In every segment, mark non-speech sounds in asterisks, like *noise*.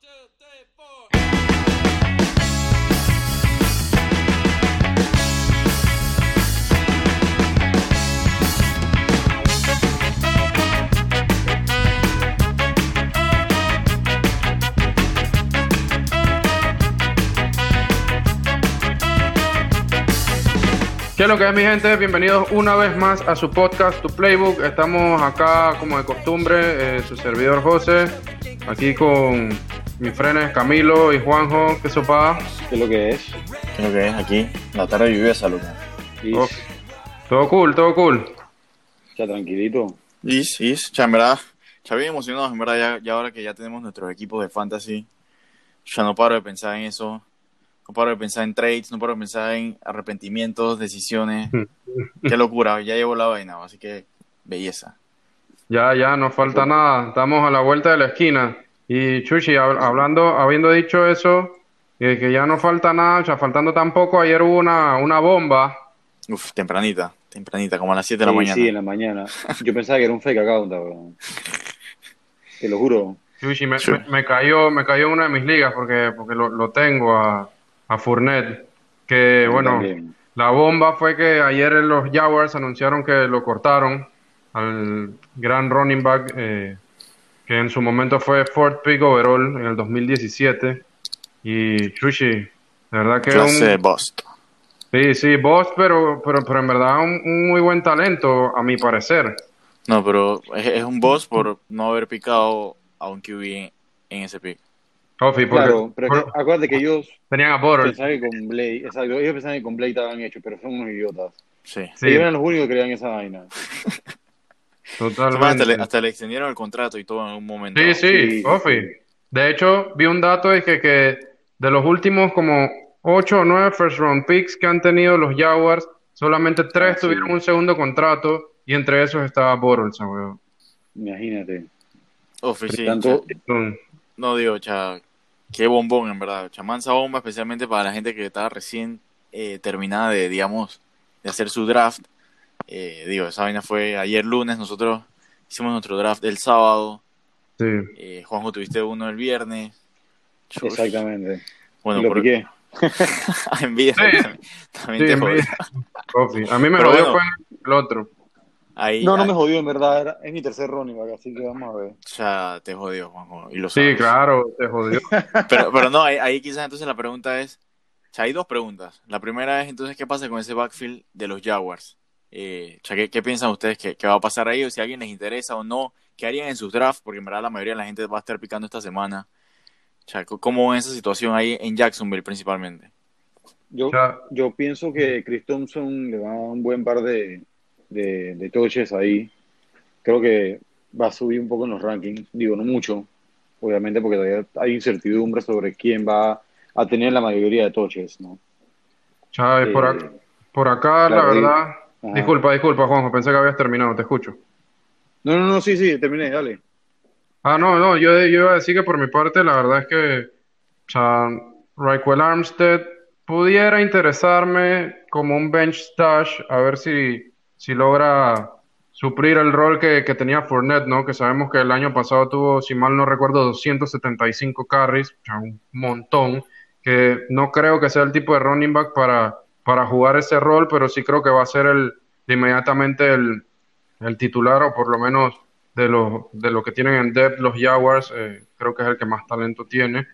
¿Qué es lo que es mi gente? Bienvenidos una vez más a su podcast, Tu Playbook. Estamos acá como de costumbre, eh, su servidor José, aquí con mis frenes Camilo y Juanjo. ¿Qué sopa? ¿Qué es lo que es? ¿Qué es lo que es aquí? La tarde lluviosa, Lucas. Oh. Todo cool, todo cool. Ya tranquilito. Is, is, ya en verdad, ya bien emocionados, en verdad, ya, ya ahora que ya tenemos nuestros equipos de fantasy, ya no paro de pensar en eso, no paro de pensar en trades, no paro de pensar en arrepentimientos, decisiones, *laughs* qué locura, ya llevo la vaina, así que belleza. Ya, ya, no falta nada. Estamos a la vuelta de la esquina. Y Chuchi, hab- hablando, habiendo dicho eso, eh, que ya no falta nada, ya faltando tampoco, ayer hubo una, una bomba. Uf, tempranita, tempranita, como a las 7 de la Sí, mañana. sí, en la mañana. Yo pensaba que era un fake account, weón. *laughs* Te lo juro. Chuchi, me, me- me cayó, me cayó en una de mis ligas porque, porque lo, lo tengo a, a Fournette. Que Yo bueno, también. la bomba fue que ayer los Jaguars anunciaron que lo cortaron al gran running back, eh, que en su momento fue fourth pick overall en el 2017. Y Chuchi, de verdad que Clase de un, bust. sí, sí, boss, pero, pero, pero en verdad un, un muy buen talento, a mi parecer. No, pero es, es un boss por no haber picado a un QB en, en ese pick. Kofi, porque Claro, pero por- acuérdate que ellos tenían a pensaban que con Blake, exacto, ellos pensaban que con Blake estaban hechos, pero son unos idiotas. Sí. Sí, Ellos eran los únicos que creían esa vaina. *laughs* totalmente. Hasta le, hasta le extendieron el contrato y todo en un momento. Sí, sí, Sí. Kofi. De hecho, vi un dato de que, que de los últimos como 8 o 9 first round picks que han tenido los Jaguars, solamente 3 Ah, sí. tuvieron un segundo contrato y entre esos estaba Bortles, weón. Imagínate. Sí, Tanto, No digo, cha, qué bombón en verdad. Chamanza bomba, especialmente para la gente que estaba recién eh, terminada de, digamos, de hacer su draft. Eh, digo, esa vaina fue ayer lunes, nosotros hicimos nuestro draft el sábado. Sí. Eh, Juanjo, tuviste uno el viernes. Chush. exactamente. Bueno, lo por piqué. *laughs* envidia Sí. también, Sí, te jodió. A mí me Pero jodió bueno. fue el otro. Ahí, No, no ahí- me jodió, en verdad. Era, es mi tercer running back, así que vamos a ver. ya te jodió, Juanjo, y lo Sí, claro, te jodió. *laughs* Pero, pero no, ahí, ahí quizás entonces la pregunta es, o sea, hay dos preguntas. La primera es entonces, ¿qué pasa con ese backfield de los Jaguars? Eh, o sea, ¿qué, qué piensan ustedes que, que va a pasar ahí? O si a alguien les interesa o no, ¿qué harían en sus drafts? Porque en verdad la mayoría de la gente va a estar picando esta semana. O sea, ¿cómo ven esa situación ahí en Jacksonville principalmente? Yo, yo pienso que Chris Thompson le va a dar un buen par de, de, de touches ahí. Creo que va a subir un poco en los rankings. Digo, no mucho, obviamente, porque todavía hay incertidumbre sobre quién va a tener la mayoría de touches, ¿no? Chávez, por, Eh, ac- por acá, la verdad. Ajá. Disculpa, disculpa, Juanjo, pensé que habías terminado, te escucho. No, no, no, sí, sí, terminé, dale. Ah, no, no, yo, yo iba a decir que por mi parte, la verdad es que, o sea, Raquel Armstead pudiera interesarme como un bench stash, a ver si, si logra suplir el rol que, que tenía Fournette, ¿no? Que sabemos que el año pasado tuvo, si mal no recuerdo, 275 carries, o sea, un montón, que no creo que sea el tipo de running back para, para jugar ese rol, pero sí creo que va a ser el, inmediatamente el, el titular, o por lo menos de lo, de lo que tienen en depth los Jaguars, eh, creo que es el que más talento tiene.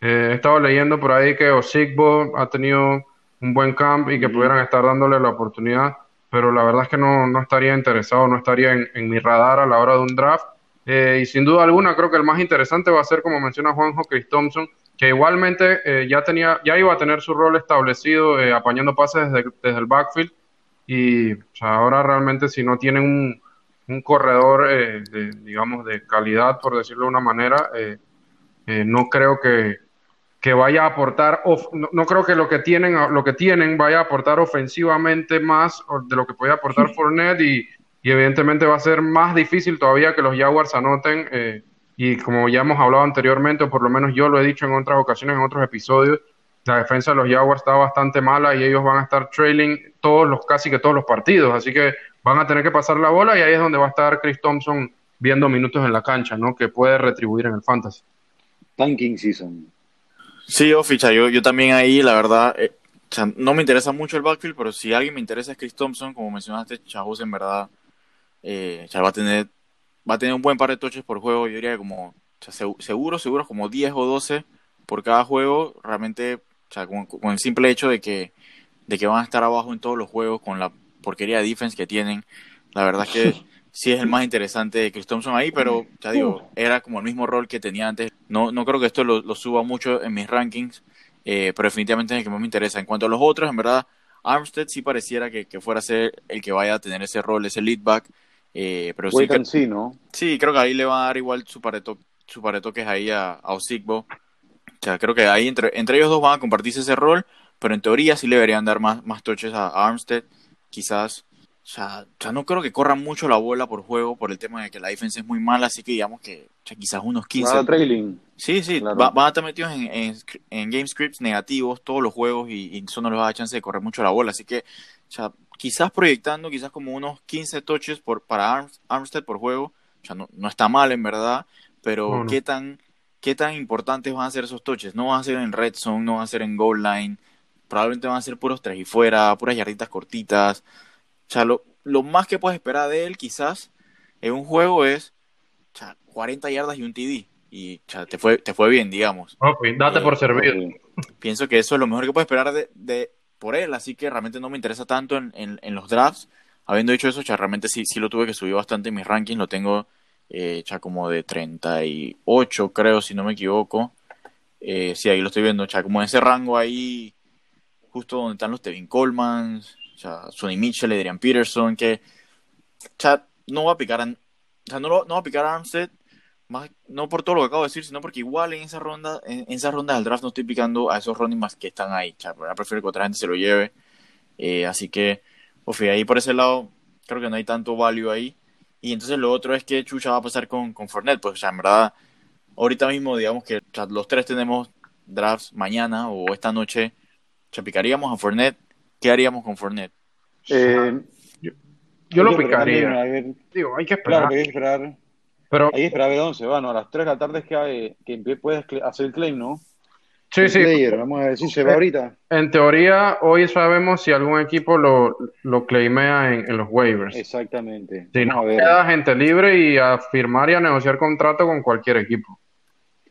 Eh, he estado leyendo por ahí que Osigbo ha tenido un buen camp y que pudieran estar dándole la oportunidad, pero la verdad es que no, no estaría interesado, no estaría en, en mi radar a la hora de un draft. Eh, y sin duda alguna, creo que el más interesante va a ser, como menciona Juanjo, Chris Thompson, que igualmente eh, ya tenía, ya iba a tener su rol establecido eh, apañando pases desde, desde el backfield. Y o sea, ahora realmente si no tienen un, un corredor, eh, de, digamos, de calidad, por decirlo de una manera, eh, eh, no creo que, que vaya a aportar, of- no, no creo que lo que tienen, lo que tienen vaya a aportar ofensivamente más de lo que puede aportar Fournette y, y evidentemente va a ser más difícil todavía que los Jaguars anoten. Y como ya hemos hablado anteriormente, o por lo menos yo lo he dicho en otras ocasiones, en otros episodios, la defensa de los Jaguars está bastante mala y ellos van a estar trailing todos los, casi que todos los partidos. Así que van a tener que pasar la bola y ahí es donde va a estar Chris Thompson viendo minutos en la cancha, ¿no? Que puede retribuir en el fantasy. tanking season. Sí, yo ficha, yo, yo también ahí, la verdad, eh, o sea, no me interesa mucho el backfield, pero si alguien me interesa es Chris Thompson, como mencionaste, Chavos en verdad eh, sea, va a tener va a tener un buen par de toches por juego, yo diría que como o sea, seguro, seguro como 10 o 12 por cada juego, realmente, o sea, con, con, el simple hecho de que de que van a estar abajo en todos los juegos con la porquería de defense que tienen, la verdad es que *laughs* sí es el más interesante de Chris Thompson ahí, pero ya digo, era como el mismo rol que tenía antes. No, no creo que esto lo, lo suba mucho en mis rankings, eh, pero definitivamente es el que más me interesa. En cuanto a los otros, en verdad, Armstead sí pareciera que, que fuera a ser el que vaya a tener ese rol, ese lead back. Eh, pero sí, que, sí, ¿no? sí, creo que ahí le va a dar igual su par de, to su par de toques ahí a, a Osigbo. O sea, creo que ahí entre, entre ellos dos van a compartirse ese rol, pero en toría sí le deberían dar más, más toches a Armstead. Quizás o sea, o sea, no creo que corran mucho la bola por juego por el tema de que la defensa es muy mala, así que digamos que o sea, quizás unos 15. trailing. Sí, sí, Claro. va- van a estar metidos en, en, en game scripts negativos todos los juegos y, y eso no les va a dar chance de correr mucho la bola, así que o sea, quizás proyectando quizás como unos 15 touches por, para Arms- Armstead por juego, o sea, no, no está mal en verdad, pero No, no. ¿qué tan qué tan importantes van a ser esos touches? No van a ser en red zone, no van a ser en goal line, probablemente van a ser puros tres y fuera, puras yarditas cortitas. O sea, lo, lo más que puedes esperar de él, quizás, en un juego es o sea, 40 yardas y un TD. Y o sea, te, fue, te fue bien, digamos. Ok, date Eh, por servido. Sí. Pienso que eso es lo mejor que puedes esperar de, de- por él, así que realmente no me interesa tanto en, en, los drafts. Habiendo dicho eso, sea, realmente sí, sí lo tuve que subir bastante en mis rankings. Lo tengo eh, ya como de 38, creo, si no me equivoco. Eh, sí, ahí lo estoy viendo, sea, como en ese rango ahí, justo donde están los Tevin Coleman, Sonny Mitchell, Adrian Peterson, que, sea, no va a picar a, no, no va a picar a Armstead, más, no por todo lo que acabo de decir, sino porque igual en esa ronda, en, en esa ronda del draft no estoy picando a esos running backs que están ahí, o sea, prefiero que otra gente se lo lleve, eh, así que, of, ahí por ese lado, creo que no hay tanto value ahí, y entonces lo otro es que Chucha va a pasar con, con Fournette, pues, o sea, en verdad, ahorita mismo, digamos que o sea, los tres tenemos drafts mañana o esta noche, o sea, picaríamos a Fournette, ¿qué haríamos con Fournette? Eh, Yo lo también, picaría. a ver, Digo, hay que esperar. hay que esperar. Pero Hay que esperar a ver dónde se va, ¿no? A las 3 de la tarde es que, hay- que puedes hacer el claim, ¿no? sí, El sí. player, vamos a ver si se va ahorita. En teoría, hoy sabemos si algún equipo lo, lo claimea en, en los waivers. Exactamente. Si no, queda gente libre y a firmar y a negociar contrato con cualquier equipo.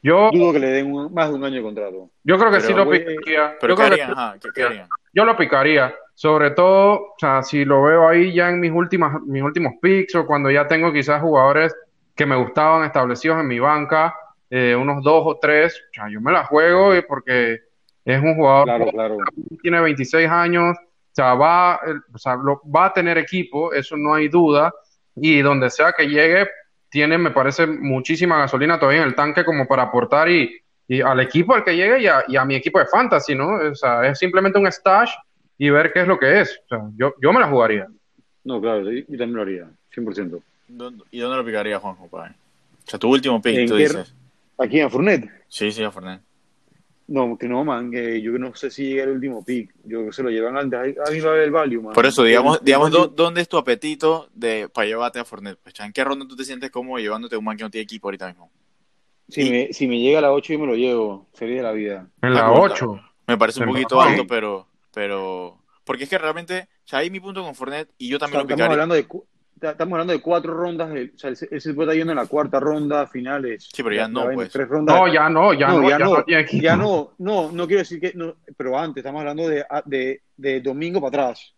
Yo, Dudo que le den un- más de un año de contrato. yo creo que Pero, sí lo picaría. Pero Yo ¿qué creo que harían? lo Ajá, ¿qué, qué picaría. harían? Yo lo picaría, sobre todo, o sea, si lo veo ahí ya en mis últimas, mis últimos picks o cuando ya tengo quizás jugadores que me gustaban establecidos en mi banca, eh, unos dos o tres, o sea, yo me la juego porque es un jugador Claro, claro. tiene 26 años, o sea, va, o sea, lo- va a tener equipo, eso no hay duda, y donde sea que llegue, tiene, me parece, muchísima gasolina todavía en el tanque como para aportar y, y al equipo al que llegue y a, y a mi equipo de fantasy, ¿no? O sea, es simplemente un stash y ver qué es lo que es. O sea, yo, yo me la jugaría. No, claro, yo también lo haría, 100%. ¿Dónde- ¿Y dónde lo picaría, Juanjo? pa' ver? O sea, tu último pick, ¿En tú dices. Aquí en Fournette. Sí, sí, a Fournette. No, que no, man, que yo no sé si llega el último pick. Yo creo que se lo llevan antes. Ahí, ahí va a haber el value, man. Por eso, digamos, El- digamos el- ¿dó- ¿dónde es tu apetito de, para llevarte a Fournette? Pues, ¿En qué ronda tú te sientes cómodo llevándote a un man que no tiene equipo ahorita mismo? Si me, si me llega a la 8 yo me lo llevo. De la vida. En la pregunta. 8. Me parece un poquito alto, pero, pero, porque es que realmente, o sea, ahí mi punto con Fournette y yo O sea, también lo estamos picaría. hablando de estamos hablando de cuatro rondas. de- o sea, él, se- él se puede estar yendo en la cuarta ronda, finales. Sí, pero ya no, ven pues. Tres rondas. No, ya no, ya No, no, ya ya no, no. Ya no, no, no quiero decir que no, pero antes estamos hablando de, de, de domingo para atrás.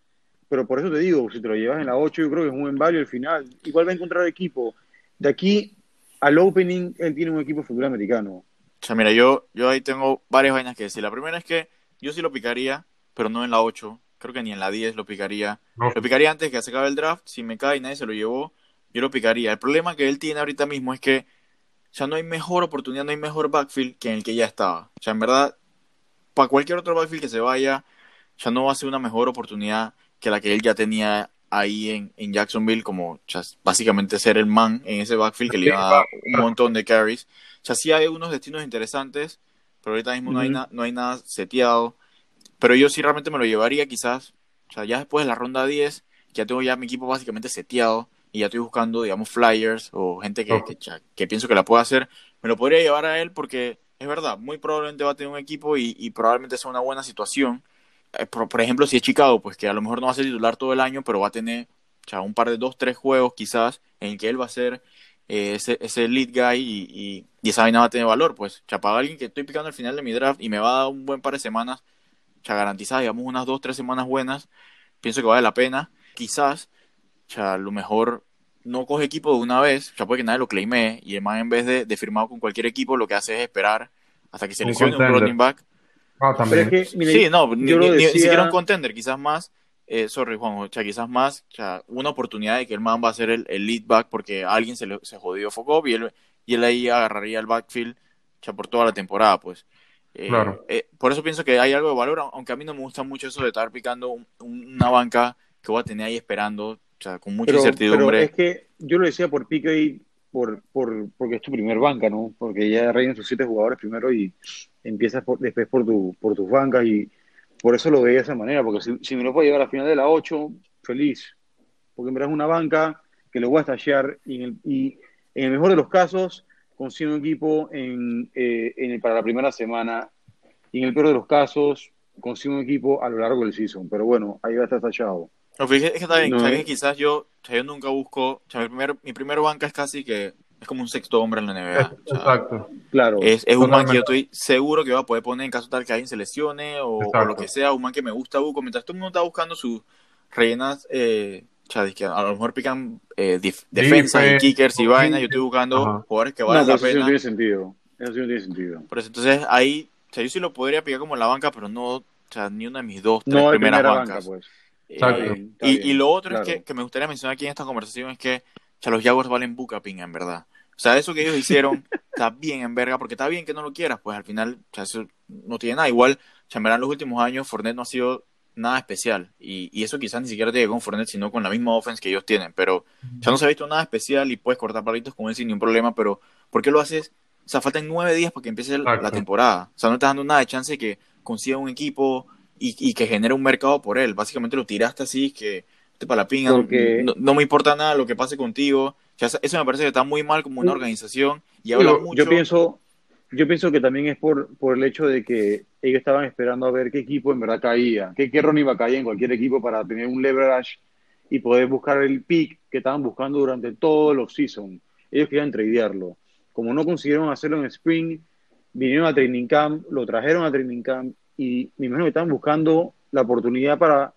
Pero por eso te digo, si te lo llevas en la 8, yo creo que es un buen value al final. Igual va a encontrar equipo. De aquí al opening, él tiene un equipo de fútbol americano. O sea, mira, yo, yo ahí tengo varias vainas que decir. La primera es que yo sí lo picaría, pero no en la 8. Creo que ni en la 10 lo picaría. No. Lo picaría antes que se acabe el draft. Si me cae y nadie se lo llevó, yo lo picaría. El problema que él tiene ahorita mismo es que ya no hay mejor oportunidad, no hay mejor backfield que en el que ya estaba. O sea, en verdad, para cualquier otro backfield que se vaya, ya no va a ser una mejor oportunidad que la que él ya tenía ahí en, en Jacksonville, como o sea, básicamente ser el man en ese backfield que le iba a dar un montón de carries. O sea, sí hay unos destinos interesantes, pero ahorita mismo no, hay Ujú. na- no hay nada seteado. Pero yo sí realmente me lo llevaría quizás, o sea, ya después de la ronda 10, que ya tengo ya mi equipo básicamente seteado y ya estoy buscando, digamos, flyers o gente que, que, que pienso que la pueda hacer, me lo podría llevar a él porque es verdad, muy probablemente va a tener un equipo y, probablemente sea una buena situación. Eh, por, ejemplo, si es Chicago, pues que a lo mejor no va a ser titular todo el año, pero va a tener un par de dos, tres juegos quizás en el que él va a ser eh, ese, ese lead guy y, y, esa vaina va a tener valor. Pues, para alguien que estoy picando al final de mi draft y me va a dar un buen par de semanas, ya garantizada, digamos unas dos, tres semanas buenas, pienso que vale la pena. Quizás, ya a lo mejor no coge equipo de una vez, ya puede que nadie lo claime, y además en vez de, de firmado con cualquier equipo, lo que hace es esperar hasta que se lesione un, running back. Ah, también. sí, no, ni, siquiera un contender, quizás más, eh, sorry Juan, o sea, quizás más, o sea, una oportunidad de que el man va a ser el, el lead back porque alguien se, le, se jodió Focop y él, y él ahí agarraría el backfield ya por toda la temporada, pues. Eh, claro. Eh, por eso pienso que hay algo de valor, aunque a mí no me gusta mucho eso de estar picando una banca que voy a tener ahí esperando o sea, con mucha incertidumbre. es que yo lo decía por pique por, por, porque es tu primer banca, ¿no? Porque ya reinan tus siete jugadores primero y empiezas después por, tu, por tus bancas y por eso lo veía de esa manera, porque si, me lo puedo llevar a la final de la 8, feliz. Porque en verdad es una banca que lo voy a estallar y en el, y en el mejor de los casos consigo un equipo en, eh, en para la primera semana y en el peor de los casos consigo un equipo a lo largo del season. Pero bueno, ahí va a estar tachado. No, es que está bien, no, quizás yo, yo nunca busco, o sea, mi, primer, mi primer banca es casi que es como un sexto hombre en la NBA. Exacto. Claro. Es, es un man que yo estoy seguro que va a poder poner en caso tal que alguien se lesione o, lo que sea, un man que me gusta busco. Mientras todo el mundo está buscando sus rellenas, eh, que a lo mejor pican eh, defensas y kickers y vainas, yo estoy buscando jugadores que valen la pena. Eso no tiene sentido. Eso sí no tiene sentido. Por eso, entonces ahí, o sea, yo sí lo podría picar como en la banca, pero no, o sea, ni una de mis dos, tres primeras bancas. pues. Eh, y, y, lo otro es que, que, me gustaría mencionar aquí en esta conversación es que ya los Jaguars valen ping en verdad. O sea, eso que ellos hicieron *laughs* está bien en verga, porque está bien que no lo quieras, pues al final o sea, eso no tiene nada. Igual, en los últimos años Fournette no ha sido nada especial. Y, y eso quizás ni siquiera tiene con Fournette, sino con la misma offense que ellos tienen. Pero ya no se ha visto nada especial y puedes cortar palitos con él sin ningún problema, pero ¿por qué lo haces? O sea, faltan nueve días para que empiece la temporada. O sea, no estás dando nada de chance de que consiga un equipo y, y, que genere un mercado por él. Básicamente lo tiraste así, que te para la pinga, no, me importa nada lo que pase contigo. eso me parece que está muy mal como una organización y habla yo, mucho. Yo pienso, yo pienso que también es por, por el hecho de que ellos estaban esperando a ver qué equipo en verdad caía, qué, qué iba a caer en cualquier equipo para tener un leverage y poder buscar el pick que estaban buscando durante todos los seasons. Ellos querían tradearlo. Como no consiguieron hacerlo en Spring, vinieron a Training Camp, lo trajeron a Training Camp y me imagino que estaban buscando la oportunidad para,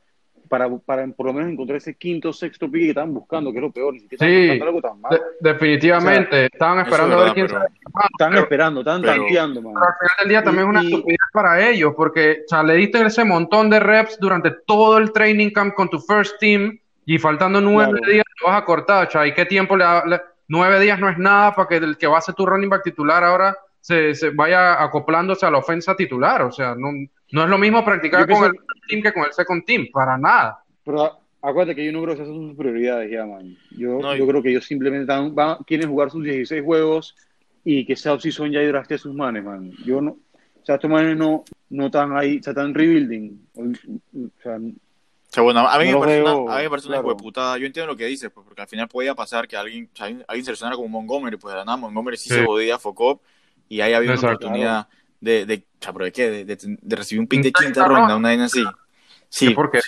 para, para por lo menos encontrar ese quinto, sexto pique que estaban buscando, que es lo peor. Ni siquiera sí, algo tan mal. definitivamente. estaban esperando a ver quién Estaban esperando, estaban tanteando, man. Pero al final del día también es una estupidez para ellos, porque o sea, le diste ese montón de reps durante todo el training camp con tu first team y faltando nueve días te vas a cortar, o sea, ¿y qué tiempo le, le, Nueve días no es nada para que el que va a ser tu running back titular ahora se, se, vaya acoplándose a la ofensa titular. O sea, no, no es lo mismo practicar con el team que con el second team, para nada. Pero acuérdate que yo no creo que esas son sus prioridades ya, man. Yo, yo creo que ellos simplemente van, quieren jugar sus 16 juegos y que South Season ya a sus manes, man. Yo no, o sea, estos manes no, no están ahí, o sea, están rebuilding. O sea, o sea, bueno, a mí, me parece una, a mí me parece una putada. Yo entiendo lo que dices, pues, porque al final podía pasar que alguien, o sea, alguien seleccionara como Montgomery, pues de nada, Montgomery sí, se podía Focop y ahí había una oportunidad de, de, ¿de qué? De, de, recibir un pin de quinta ronda, una vaina así. Sí, porque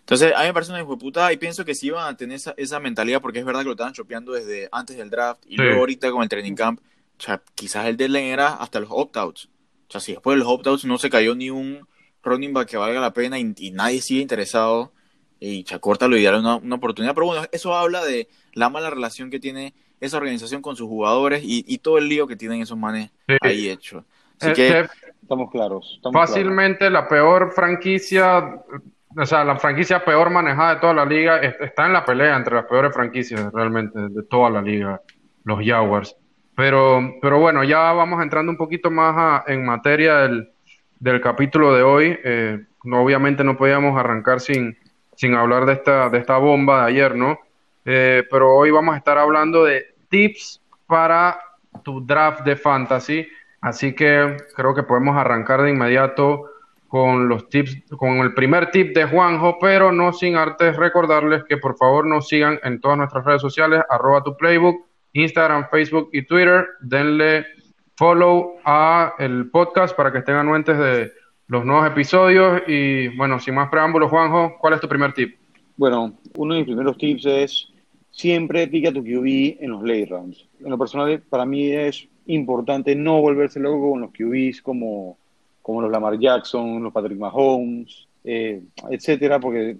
entonces, a mí me parece una puta y pienso que sí iban a tener esa, esa, mentalidad porque es verdad que lo estaban chopeando desde antes del draft y luego ahorita con el training camp, o sea, quizás el deadline era hasta los opt-outs. O sea, si después de los opt-outs no se cayó ni un running back que valga la pena y, nadie sigue interesado y Chacorta lo ideal una, una oportunidad. Pero bueno, eso habla de la mala relación que tiene esa organización con sus jugadores y, y todo el lío que tienen esos manes ahí hecho. Así que estamos claros. fácilmente la peor franquicia, o sea, la franquicia peor manejada de toda la liga está en la pelea entre las peores franquicias realmente de toda la liga, los Jaguars. Pero, pero bueno, ya vamos entrando un poquito más en materia del, del capítulo de hoy. Eh, obviamente no podíamos arrancar sin, sin hablar de esta, de esta bomba de ayer, ¿no? Eh, pero hoy vamos a estar hablando de tips para tu draft de fantasy. Así que creo que podemos arrancar de inmediato con los tips, con el primer tip de Juanjo, pero no sin antes recordarles que por favor nos sigan en todas nuestras redes sociales, arroba tu playbook, Instagram, Facebook y Twitter. Denle follow a el podcast para que estén anuentes de los nuevos episodios. Y bueno, sin más preámbulos, Juanjo, ¿cuál es tu primer tip? Bueno, uno de mis primeros tips es siempre pica tu QB en los late rounds. En lo personal, para mí es importante no volverse loco con los QBs como, como los Lamar Jackson, los Patrick Mahomes, eh, etcétera, porque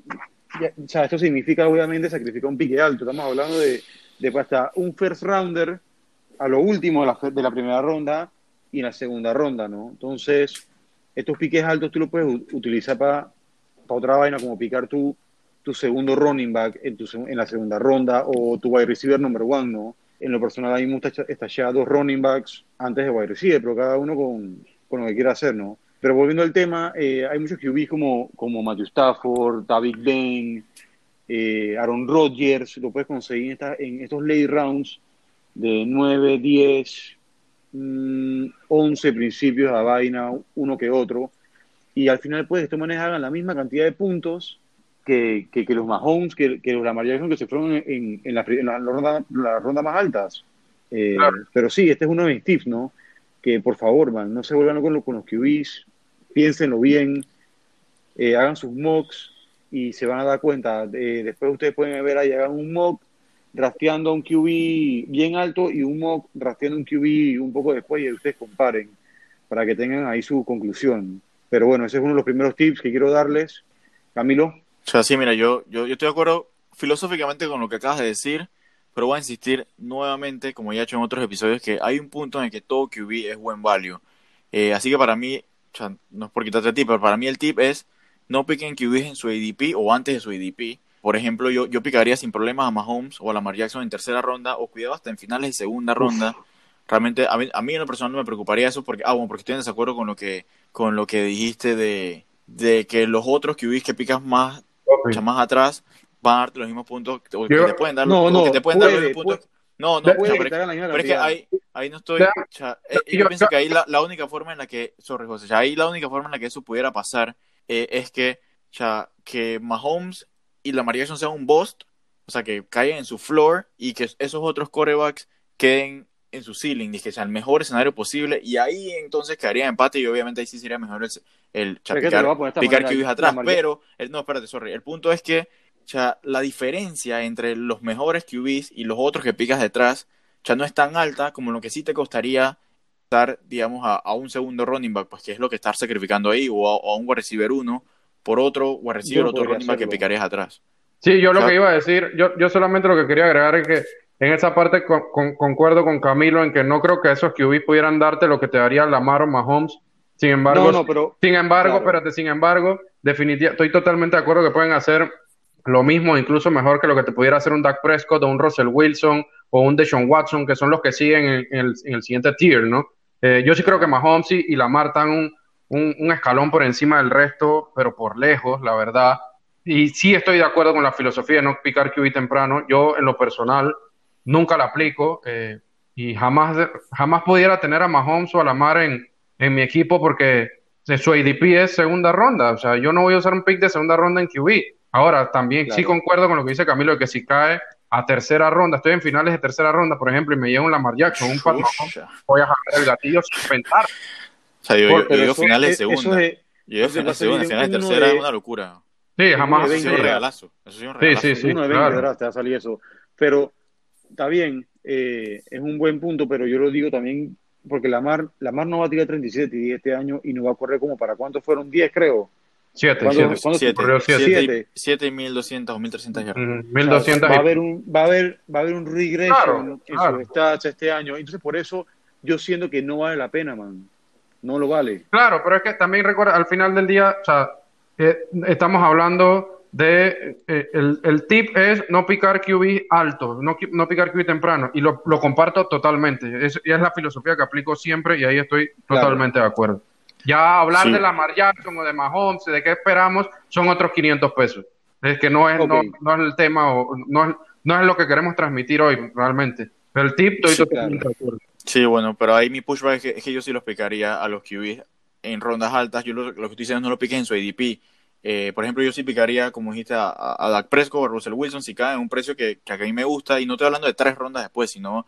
sea, esto significa obviamente sacrificar un pique alto. Estamos hablando de, de hasta un first rounder a lo último de la, primera ronda y la segunda ronda, ¿no? Entonces, estos piques altos tú los puedes utilizar para otra vaina, como picar tu, tu segundo running back en, tu, en la segunda ronda o tu wide receiver number one, ¿no? En lo personal, a mí me gusta estallar dos running backs antes de wide receiver, pero cada uno con, con lo que quiera hacer, ¿no? Pero volviendo al tema, eh, hay muchos QB como, como Matthew Stafford, David Bain, eh, Aaron Rodgers, lo puedes conseguir en, esta, en estos late rounds de 9, 10, 11 principios a vaina, uno que otro. Y al final, pues, de esta manera hagan la misma cantidad de puntos que, que, los Mahomes, que, que los Lamar Jackson que se fueron en, en, la, en la, ronda, la ronda más altas. Eh, Pero sí, este es uno de mis tips, ¿no? Que por favor, man, no se vuelvan con, con los QBs, piénsenlo bien, eh, hagan sus mocks y se van a dar cuenta. Eh, después ustedes pueden ver ahí, hagan un mock rastreando un QB bien alto y un mock rastreando un QB un poco después y ustedes comparen para que tengan ahí su conclusión. Pero bueno, ese es uno de los primeros tips que quiero darles. Camilo. O sea, sí, mira, yo, yo, yo estoy de acuerdo filosóficamente con lo que acabas de decir, pero voy a insistir nuevamente, como ya he hecho en otros episodios, que hay un punto en el que todo QB es buen value. Eh, así que para mí, o sea, no es por quitarte a ti, pero para mí el tip es no piquen QB en su ADP o antes de su ADP por ejemplo, yo, yo picaría sin problemas a Mahomes o a Lamar Jackson en tercera ronda o cuidado hasta en finales de segunda ronda. Realmente, a mí, a mí en lo personal no me preocuparía eso porque, ah, bueno, porque estoy en desacuerdo con lo que, con lo que dijiste de, de que los otros QBs que picas más, más atrás van a darte los mismos puntos, o que te pueden dar, no, no, que te pueden dar los mismos puntos. No, no, pero, pero, es que ahí, ahí no estoy. Eh, yo, pienso que ahí la, la, única forma en la que, sorry José, ahí la única forma en la que eso pudiera pasar eh, es que, que Mahomes y la Jackson sea un bust, o sea, que caigan en su floor y que esos otros corebacks queden en su ceiling, que sea el mejor escenario posible, y ahí entonces quedaría empate y obviamente ahí sí sería mejor el, el picar, QBs atrás, pero, el, no, espérate, sorry, el punto es que la diferencia entre los mejores QBs y los otros que picas detrás ya no es tan alta como lo que sí te costaría estar, digamos, a, un segundo running back, pues que es lo que estar sacrificando ahí, o a, un wide receiver uno, por otro o recibir otro running que picarías atrás. Sí, yo lo que iba a decir, yo, yo solamente lo que quería agregar es que en esa parte concuerdo con Camilo en que no creo que esos QB pudieran darte lo que te daría Lamar o Mahomes. Sin embargo, no, pero, sin embargo, espérate, sin embargo, definitivamente estoy totalmente de acuerdo que pueden hacer lo mismo, incluso mejor que lo que te pudiera hacer un Dak Prescott o un Russell Wilson o un Deshaun Watson, que son los que siguen en, el, en el, siguiente tier, ¿no? Eh, yo sí creo que Mahomes y, y Lamar están un, un, escalón por encima del resto, pero por lejos, la verdad. Y sí estoy de acuerdo con la filosofía de no picar QB temprano. Yo, en lo personal, nunca la aplico eh, y jamás, jamás pudiera tener a Mahomes o a Lamar en, en mi equipo porque su ADP es segunda ronda. O sea, yo no voy a usar un pick de segunda ronda en QB. Ahora, también sí concuerdo con lo que dice Camilo, de que si cae a tercera ronda, estoy en finales de tercera ronda, por ejemplo, y me llega un Lamar Jackson, un Pat voy a jalar el gatillo sin pensar. O sea, yo, digo finales de segunda. yo digo finales de segunda, finales de tercera es una locura. Sí, jamás. Eso es un regalazo. Eso es un regalazo. Sí, sí, sí. Uno de 20 claro. te va a salir eso. Pero está bien, eh, es un buen punto, pero yo lo digo también porque la Mar, la Mar no va a tirar 37 y este año y no va a correr como para cuántos fueron 10, creo. 7, 7, 7 y 1200 o 1300 yardas. Mm, 1200 va a haber un va a haber va a haber un regreso claro, en, claro. su stats este año. Entonces por eso yo siento que no vale la pena, man no lo vale. Claro, pero es que también recuerda, al final del día, o sea, eh, estamos hablando de, eh, el, el, tip es no picar QB alto, no, no picar QB temprano, y lo, lo comparto totalmente, es, y es la filosofía que aplico siempre y ahí estoy totalmente de acuerdo. Ya hablar de la Mar Jackson o de Mahomes, de qué esperamos, son otros 500 pesos. Es que no es, no, no, es el tema, o no es, no es lo que queremos transmitir hoy realmente. El tip estoy totalmente de acuerdo. Sí, bueno, pero ahí mi pushback es que, yo sí los picaría a los QB en rondas altas. Yo lo, que estoy diciendo no lo pique en su ADP. Eh, por ejemplo, yo sí picaría, como dijiste, a, a Dak Prescott o a Russell Wilson si cae en un precio que, que, a mí me gusta. Y no estoy hablando de tres rondas después, sino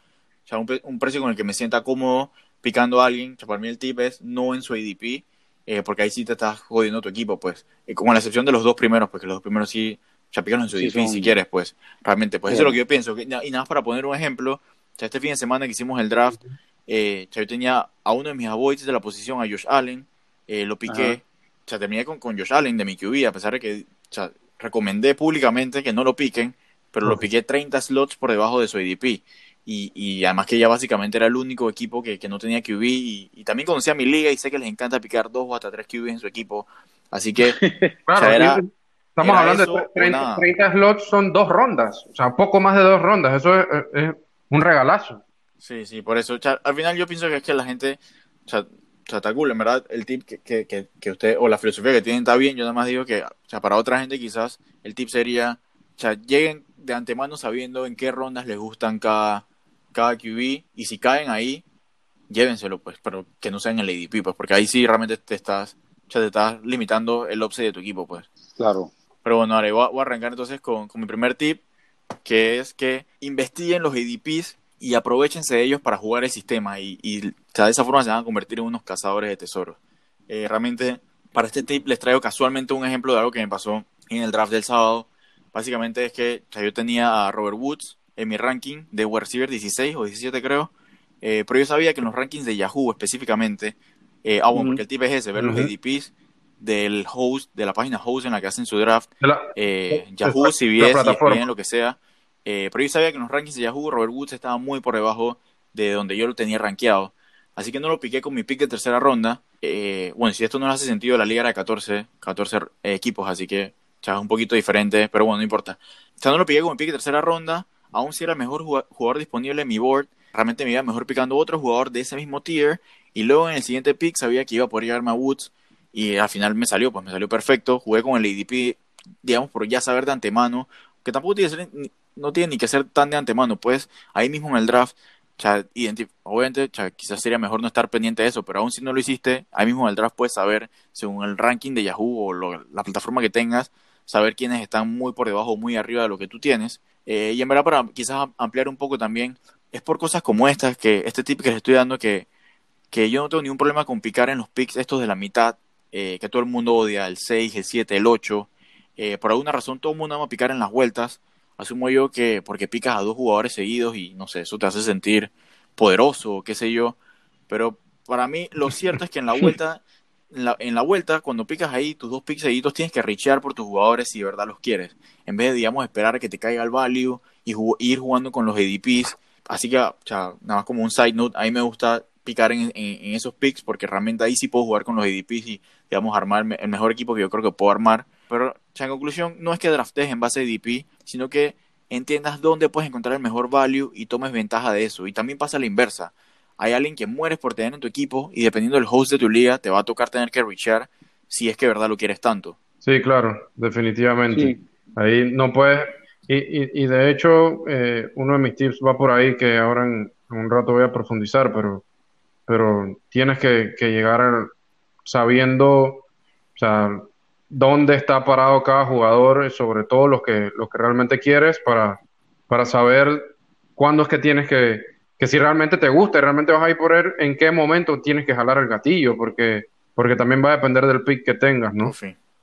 un, un, precio con el que me sienta cómodo picando a alguien, para mí el tip es no en su ADP, eh, porque ahí sí te estás jodiendo tu equipo, pues. Eh, con la excepción de los dos primeros, porque los dos primeros sí, ya pícalos en su ADP si quieres, pues. Realmente, pues eso es lo que yo pienso. y nada más para poner un ejemplo, ya este fin de semana que hicimos el draft, eh, yo tenía a uno de mis avoids de la posición, a Josh Allen, lo piqué, o sea, terminé con, con Josh Allen de mi QB, a pesar de que o recomendé públicamente que no lo piquen, pero lo piqué 30 slots por debajo de su ADP. Y, y, además que ya básicamente era el único equipo que, que no tenía QB y, y, también conocía mi liga y sé que les encanta picar dos o hasta tres QB en su equipo. Así que *laughs* claro, estamos hablando de 30, 30, slots son dos rondas, o sea, poco más de dos rondas, eso es, es un regalazo. Sí, sí, por eso. al final yo pienso que es que la gente, o sea, está cool, en verdad, el tip que, que, que, usted, o la filosofía que tienen está bien, yo nada más digo que, o sea, para otra gente quizás el tip sería, o sea, lleguen de antemano sabiendo en qué rondas les gustan cada, cada QB y si caen ahí, llévenselo, pues, pero que no sean el ADP, pues, porque ahí sí realmente te estás, o sea, te estás limitando el upside de tu equipo, pues. Claro. Pero bueno, ahora voy a, arrancar entonces con, con mi primer tip, que es que investiguen los ADPs y aprovechense de ellos para jugar el sistema y, y de esa forma se van a convertir en unos cazadores de tesoros. Eh, realmente, para este tip les traigo casualmente un ejemplo de algo que me pasó en el draft del sábado. Básicamente es que yo tenía a Robert Woods en mi ranking de wide receiver 16 o 17 creo, eh, pero yo sabía que en los rankings de Yahoo específicamente, eh, ah bueno, porque el tip es ese, ver los ADPs del host, de la página host en la que hacen su draft, Yahoo, CBS, ESPN, lo que sea, eh, pero yo sabía que en los rankings de Yahoo Robert Woods estaba muy por debajo de donde yo lo tenía rankeado. Así que no lo piqué con mi pick de tercera ronda. Eh, bueno, si esto no hace sentido, la liga era de 14, 14 equipos, así que ya es un poquito diferente, pero bueno, no importa. O sea, no lo piqué con mi pick de tercera ronda, aún si era el mejor jugador disponible en mi board, realmente me iba mejor picando otro jugador de ese mismo tier, y luego en el siguiente pick sabía que iba a poder llegarme a Woods, y al final me salió, pues me salió perfecto, jugué con el ADP, digamos, por ya saber de antemano, que tampoco tiene ser no tiene ni que ser tan de antemano, pues ahí mismo en el draft, obviamente quizás sería mejor no estar pendiente de eso, pero aún si no lo hiciste, ahí mismo en el draft puedes saber, según el ranking de Yahoo o la plataforma que tengas, saber quiénes están muy por debajo o muy arriba de lo que tú tienes. Eh, y en verdad, para quizás ampliar un poco también, es por cosas como estas, que este tip que les estoy dando, que, que yo no tengo ningún problema con picar en los picks estos de la mitad, eh, que todo el mundo odia, el 6, el 7, el 8. Eh, por alguna razón todo el mundo va a picar en las vueltas asumo yo que porque picas a dos jugadores seguidos y no sé, eso te hace sentir poderoso, qué sé yo. Pero para mí lo *laughs* cierto es que en la vuelta, en la, en la vuelta, cuando picas ahí tus dos picks seguidos, tienes que richear por tus jugadores si de verdad los quieres. En vez de, digamos, esperar a que te caiga el value y ir jugando con los ADPs. Así que, o sea, nada más como un side note, a mí me gusta picar en, en, esos picks porque realmente ahí sí puedo jugar con los ADPs y, digamos, armar el mejor equipo que yo creo que puedo armar. Pero, en conclusión, no es que draftes en base de ADP, sino que entiendas dónde puedes encontrar el mejor value y tomes ventaja de eso. Y también pasa la inversa. Hay alguien que mueres por tener en tu equipo y dependiendo del host de tu liga te va a tocar tener que reachar si es que de verdad lo quieres tanto. Sí, claro, definitivamente. Ahí no puedes... Y, y, de hecho, eh, uno de mis tips va por ahí que ahora en, un rato voy a profundizar, pero, pero tienes que, que llegar sabiendo, o sea, dónde está parado cada jugador, sobre todo los que, los que realmente quieres, para, para saber cuándo es que tienes que, que si realmente te gusta y realmente vas a ir por él, en qué momento tienes que jalar el gatillo, porque, porque también va a depender del pick que tengas, ¿no?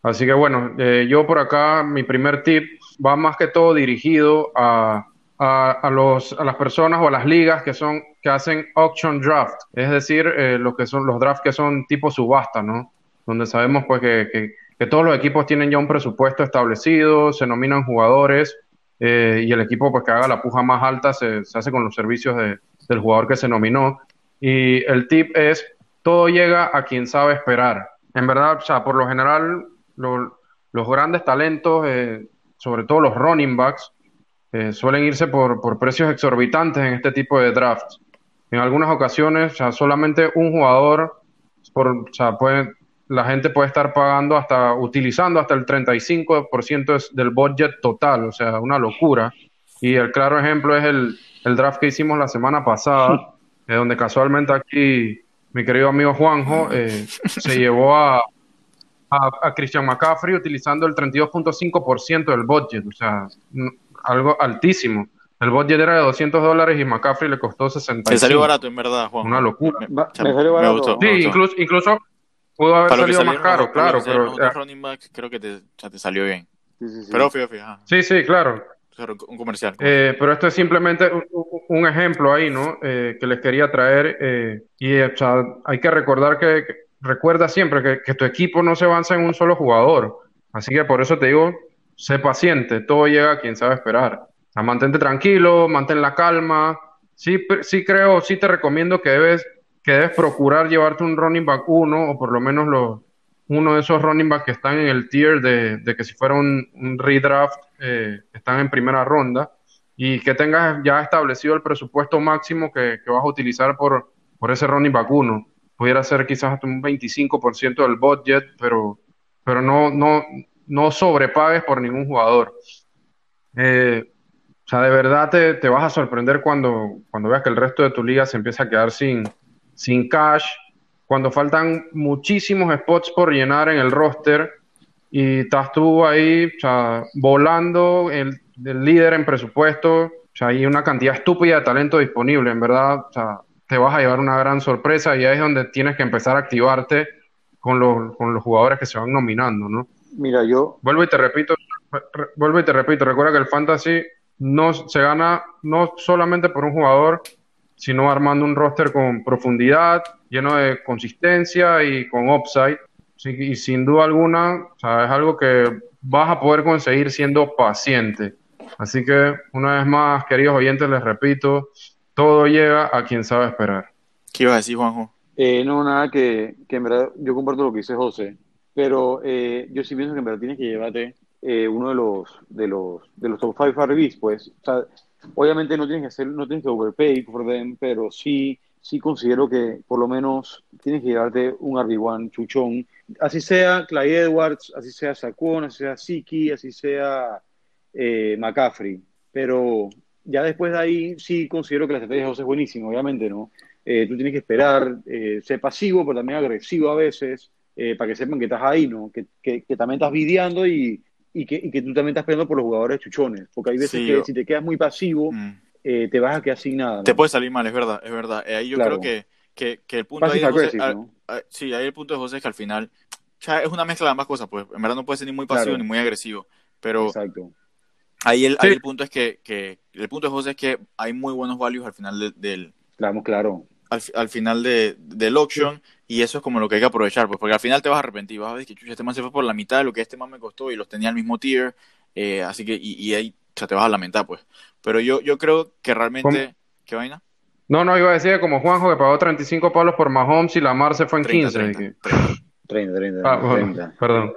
Así que bueno, eh, yo por acá, mi primer tip va más que todo dirigido a, a, a, los, a las personas o a las ligas que son que hacen auction draft, es decir, eh, lo que son los drafts que son tipo subasta, ¿no? Donde sabemos pues que, que que todos los equipos tienen ya un presupuesto establecido, se nominan jugadores eh, y el equipo pues que haga la puja más alta se, hace con los servicios del jugador que se nominó. Y el tip es, todo llega a quien sabe esperar. En verdad, o sea, por lo general, los grandes talentos, eh, sobre todo los running backs, eh, suelen irse por, por, precios exorbitantes en este tipo de drafts. En algunas ocasiones, solamente un jugador por, o sea, puede, la gente puede estar pagando hasta, utilizando hasta el 35% del budget total, o sea, una locura. Y el claro ejemplo es el, el draft que hicimos la semana pasada, *laughs* eh, donde casualmente aquí mi querido amigo Juanjo eh, *laughs* se llevó a, a, Christian McCaffrey utilizando el 32.5% del budget, o sea, algo altísimo. El budget era de 200 dólares y McCaffrey le costó 65. Te salió barato, en verdad, Juan. Una locura. Me, me salió me barato. gustó. Sí, Me gustó. incluso, incluso pudo haber salido más caro, claro, pero running backs, creo que te, sea, te salió bien. Sí, sí, sí. Pero fíjate, fíjate. sí, sí, claro. Un comercial. Eh, pero esto es simplemente un, un- un ejemplo ahí, ¿no? Eh, que les quería traer. eh, y o sea, hay que recordar que, que- recuerda siempre que, que tu equipo no se avanza en un solo jugador. Así que por eso te digo, sé paciente, todo llega a quien sabe esperar. O sea, mantente tranquilo, mantén la calma. Sí, sí creo, sí te recomiendo que debes, que debes procurar llevarte un running back uno, o por lo menos los, uno de esos running backs que están en el tier de, que si fuera un, redraft, eh, están en primera ronda, y que tengas ya establecido el presupuesto máximo que, que vas a utilizar por, por ese running back uno. Pudiera ser quizás hasta un 25% del budget, pero, pero no, no, no sobrepagues por ningún jugador. Eh, o sea, de verdad te, te vas a sorprender cuando, cuando veas que el resto de tu liga se empieza a quedar sin, sin cash, cuando faltan muchísimos spots por llenar en el roster y estás tú ahí, o sea, volando, el, el líder en presupuesto, o sea, hay una cantidad estúpida de talento disponible, en verdad, o sea, te vas a llevar una gran sorpresa y ahí es donde tienes que empezar a activarte con los, con los jugadores que se van nominando, ¿no? Mira, yo, Vuelvo y te repito, re- vuelvo y te repito, recuerda que el fantasy no se gana no solamente por un jugador, sino armando un roster con profundidad, lleno de consistencia y con upside. Y sin duda alguna, o sea, es algo que vas a poder conseguir siendo paciente. Así que, una vez más, queridos oyentes, les repito, todo llega a quien sabe esperar. ¿Qué ibas a decir, Juanjo? eh, no, nada que, que en verdad, yo comparto lo que dice José, pero eh, yo sí pienso que en verdad tienes que llevarte eh, uno de los, de los, de los top 5 RBs, pues, o sea, obviamente no tienes que hacer, no tienes que overpay por them, pero sí, sí considero que por lo menos tienes que llevarte un RB1 chuchón, así sea Clyde Edwards, así sea Saquon, así sea Siki, así sea eh, McCaffrey, pero ya después de ahí sí considero que la estrategia de José es buenísima, obviamente, ¿no? Eh, tú tienes que esperar, eh, ser pasivo, pero también agresivo a veces, eh, para que sepan que estás ahí, ¿no? Que, que, que también estás videando y, y, que, y que tú también estás peleando por los jugadores chuchones, porque hay veces Sí, que yo- si te quedas muy pasivo, Mm. eh, te vas a quedar sin nada, ¿no? Te puede salir mal, es verdad, es verdad. Eh, ahí yo Claro. creo que, que, que el punto ahí de José, sí, ahí el punto de José es que al final ya es una mezcla de ambas cosas, pues en verdad no puede ser ni muy pasivo Claro. ni muy agresivo, pero Exacto. ahí el, Sí. ahí el punto es que, que el punto de José es que hay muy buenos values al final de- del Claro, claro. al, al final de, del auction y eso es como lo que hay que aprovechar, pues porque al final te vas a arrepentir, vas a ver que chucha, este man se fue por la mitad de lo que este man me costó y los tenía al mismo tier, eh, así que y, y ahí o sea, te vas a lamentar, pues. Pero yo, yo creo que realmente, ¿qué vaina? No, no, iba a decir que como Juanjo que pagó 35 palos por Mahomes y Lamar se fue en 30, 15. 30, y que- 30. 30, 30, Ah, bueno, 30. perdón.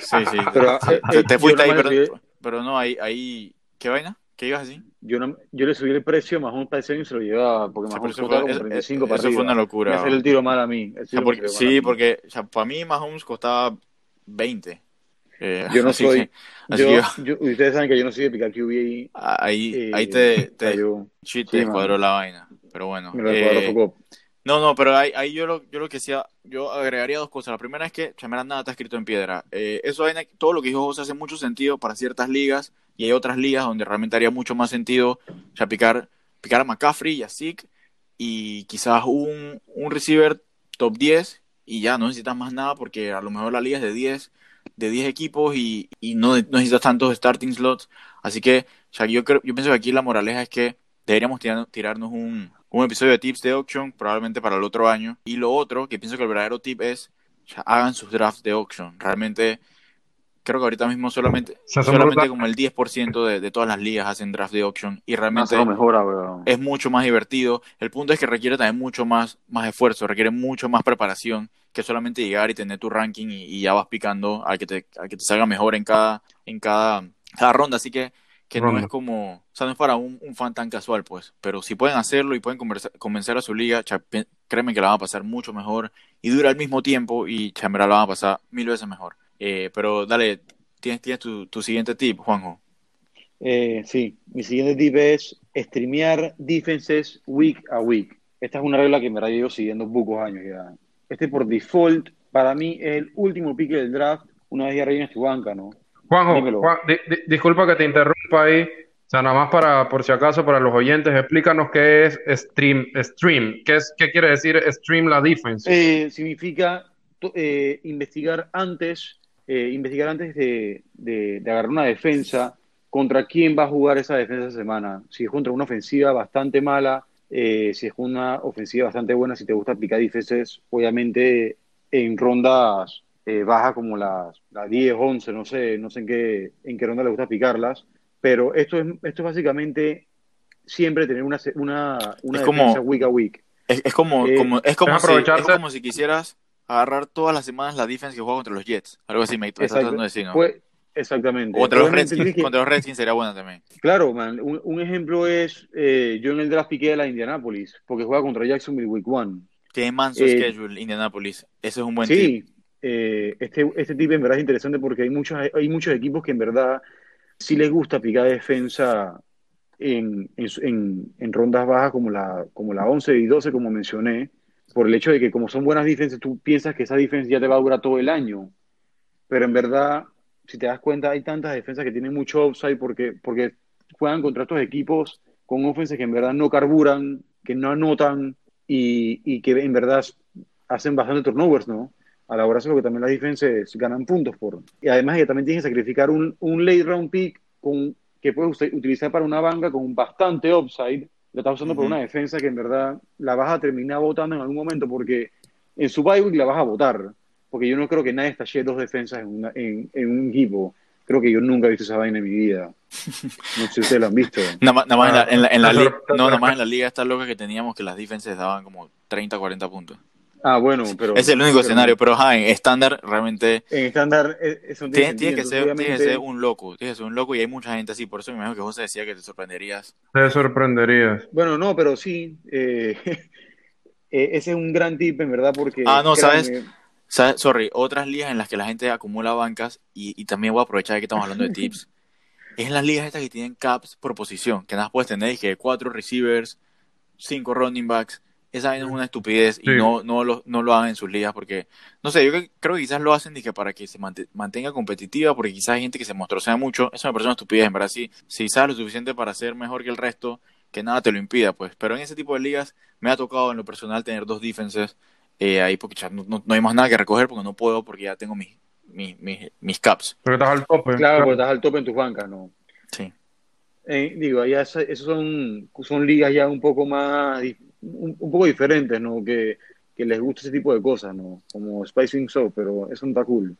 Sí, sí. Pero, te, eh, te- eh, te yo fuiste ahí, pero, pero no, ahí, ahí, ¿qué vaina? ¿Qué ibas a decir? Yo, no, yo le subí el precio, Mahomes ese año se lo llevaba, porque Sí, pero Mahomes eso costaba fue- como eso- 35 para eso fue una locura, Me el tiro mal a mí. O sea, porque- sí, mí. porque o sea, para mí Mahomes costaba 20. Eh, Yo no *laughs* así soy. que- así Yo, que yo- ustedes saben que yo no soy de picar QB y. ahí, eh, ahí te, o sea, te, yo sí, te mano. la vaina. Pero bueno. me lo eh, poco. No, no, pero ahí, ahí yo, lo, yo lo que decía, yo agregaría dos cosas. La primera es que, chamera, nada está escrito en piedra. Eh, eso vaina, todo lo que dijo José hace mucho sentido para ciertas ligas y hay otras ligas donde realmente haría mucho más sentido sea, picar, picar a McCaffrey y a Zeke y quizás un, un receiver top 10 y ya no necesitas más nada porque a lo mejor la liga es de 10, de 10 equipos y, y no, no necesitas tantos starting slots. Así que sea, yo, creo, yo pienso que aquí la moraleja es que deberíamos tirar- tirarnos un, un episodio de tips de auction probablemente para el otro año. Y lo otro, que pienso que el verdadero tip es, sea, hagan sus drafts de auction. Realmente, creo que ahorita mismo solamente, solamente como el 10% de, de todas las ligas hacen draft de auction. Y realmente mejora, es mucho más divertido. El punto es que requiere también mucho más, más esfuerzo, requiere mucho más preparación que solamente llegar y tener tu ranking y, y ya vas picando a que te, a que te salga mejor en cada, en cada, cada ronda. Así que, que no es como, o sea, no es para un, un fan tan casual, pues. Pero si pueden hacerlo y pueden conversa- convencer a su liga, créeme que la van a pasar mucho mejor y dura al mismo tiempo y chamera la van a pasar mil veces mejor. Eh, pero dale, tienes, tienes tu, tu siguiente tip, Juanjo. Eh, sí, mi siguiente tip es streamear defenses week a week. Esta es una regla que me la llevo siguiendo pocos años ya. Este por default, para mí es el último pick del draft, una vez ya rellenas tu banca, ¿no? Juanjo. Juan- di- di- disculpa que te interrumpa ahí. O sea, nada más para, por si acaso, para los oyentes, explícanos qué es stream, stream, qué es, qué quiere decir stream la defense. Eh, significa eh, investigar antes, eh, investigar antes de, de, de, agarrar una defensa contra quién va a jugar esa defensa esa semana. Si es contra una ofensiva bastante mala, eh, si es una ofensiva bastante buena, si te gusta picar defensas, obviamente en rondas eh, bajas como las, las 10, 11, no sé, no sé en qué, en qué ronda le gusta picarlas, pero esto es, esto es básicamente siempre tener una, una, una Es defensa como- week a week. Es, es como, Eh, como, es, como si, es como si quisieras agarrar todas las semanas la defense que juega contra los Jets. Algo así me estás Exacto. tratando de decir, ¿no? Pues, exactamente. o contra los Redskins. que- Contra los Redskins sería buena también. Claro, man. Un, un ejemplo es, eh, yo en el draft piqué a la Indianapolis, porque juega contra Jacksonville Week One. Tiene manso Eh, schedule Indianapolis. Ese es un buen tip. Sí, eh, este, este tip en verdad es interesante porque hay muchos, hay muchos equipos que en verdad sí les gusta picar defensa en, en, en- en rondas bajas como la, como la 11 y 12, como mencioné, por el hecho de que como son buenas defensas, tú piensas que esa defensa ya te va a durar todo el año. Pero en verdad, si te das cuenta, hay tantas defensas que tienen mucho upside porque, porque juegan contra estos equipos con ofensas que en verdad no carburan, que no anotan y, y que en verdad hacen bastante turnovers, ¿no? A la hora de lo que también las defensas ganan puntos por. Y además que también tienes que sacrificar un, un late round pick con, que puedes utilizar para una banca con bastante upside. Lo estás usando por una defensa que en verdad la vas a terminar votando en algún momento porque en su bye week la vas a votar. Porque yo no creo que nadie estalle dos defensas en, una- en, en un equipo. Creo que yo nunca he visto esa vaina en mi vida. *laughs* No sé si ustedes lo han visto. Nada más, en la, en la, en la Te li- sor- *laughs* te no, nada más sorpre- en la liga está loca que teníamos que las defenses daban como 30, 40 puntos. Ah, bueno, pero... Es el único pero escenario, pero ajá, en estándar realmente En estándar, eh, eso no tiene, que ser, tiene que ser un loco, tiene que ser un loco y hay mucha gente así, por eso me imagino que José decía que te sorprenderías. Te sorprenderías. Bueno, no, pero sí. eh, *laughs* eh, ese es un gran tip, en verdad, porque. Ah, no, ¿sabes? ¿Sabes? Sorry, otras ligas en las que la gente acumula bancas y, y también voy a aprovechar que estamos hablando de tips. *laughs* es en las ligas estas que tienen caps por posición, que nada más puedes tener que cuatro receivers, cinco running backs. Esa vaina es una estupidez y Sí. no, no, lo, no lo hagan en sus ligas porque, no sé, yo que- creo que quizás lo hacen dizque, para que se mante- mantenga competitiva porque quizás hay gente que se mostrosea mucho. Eso me parece una estupidez, en verdad. Si, si sabes lo suficiente para ser mejor que el resto, que nada te lo impida, pues. Pero en ese tipo de ligas me ha tocado en lo personal tener dos defenses eh, ahí porque ya no, no- no hay más nada que recoger porque no puedo porque ya tengo mis, mis, mis, mis caps. Porque estás al tope. Claro, porque estás al tope en tus bancas, ¿no? Sí. Eh, digo, ya esa- esos son, son ligas ya un poco más, un, un poco diferentes, ¿no? Que, que les gusta ese tipo de cosas, ¿no? Como Spicing Soap, pero eso no está cool.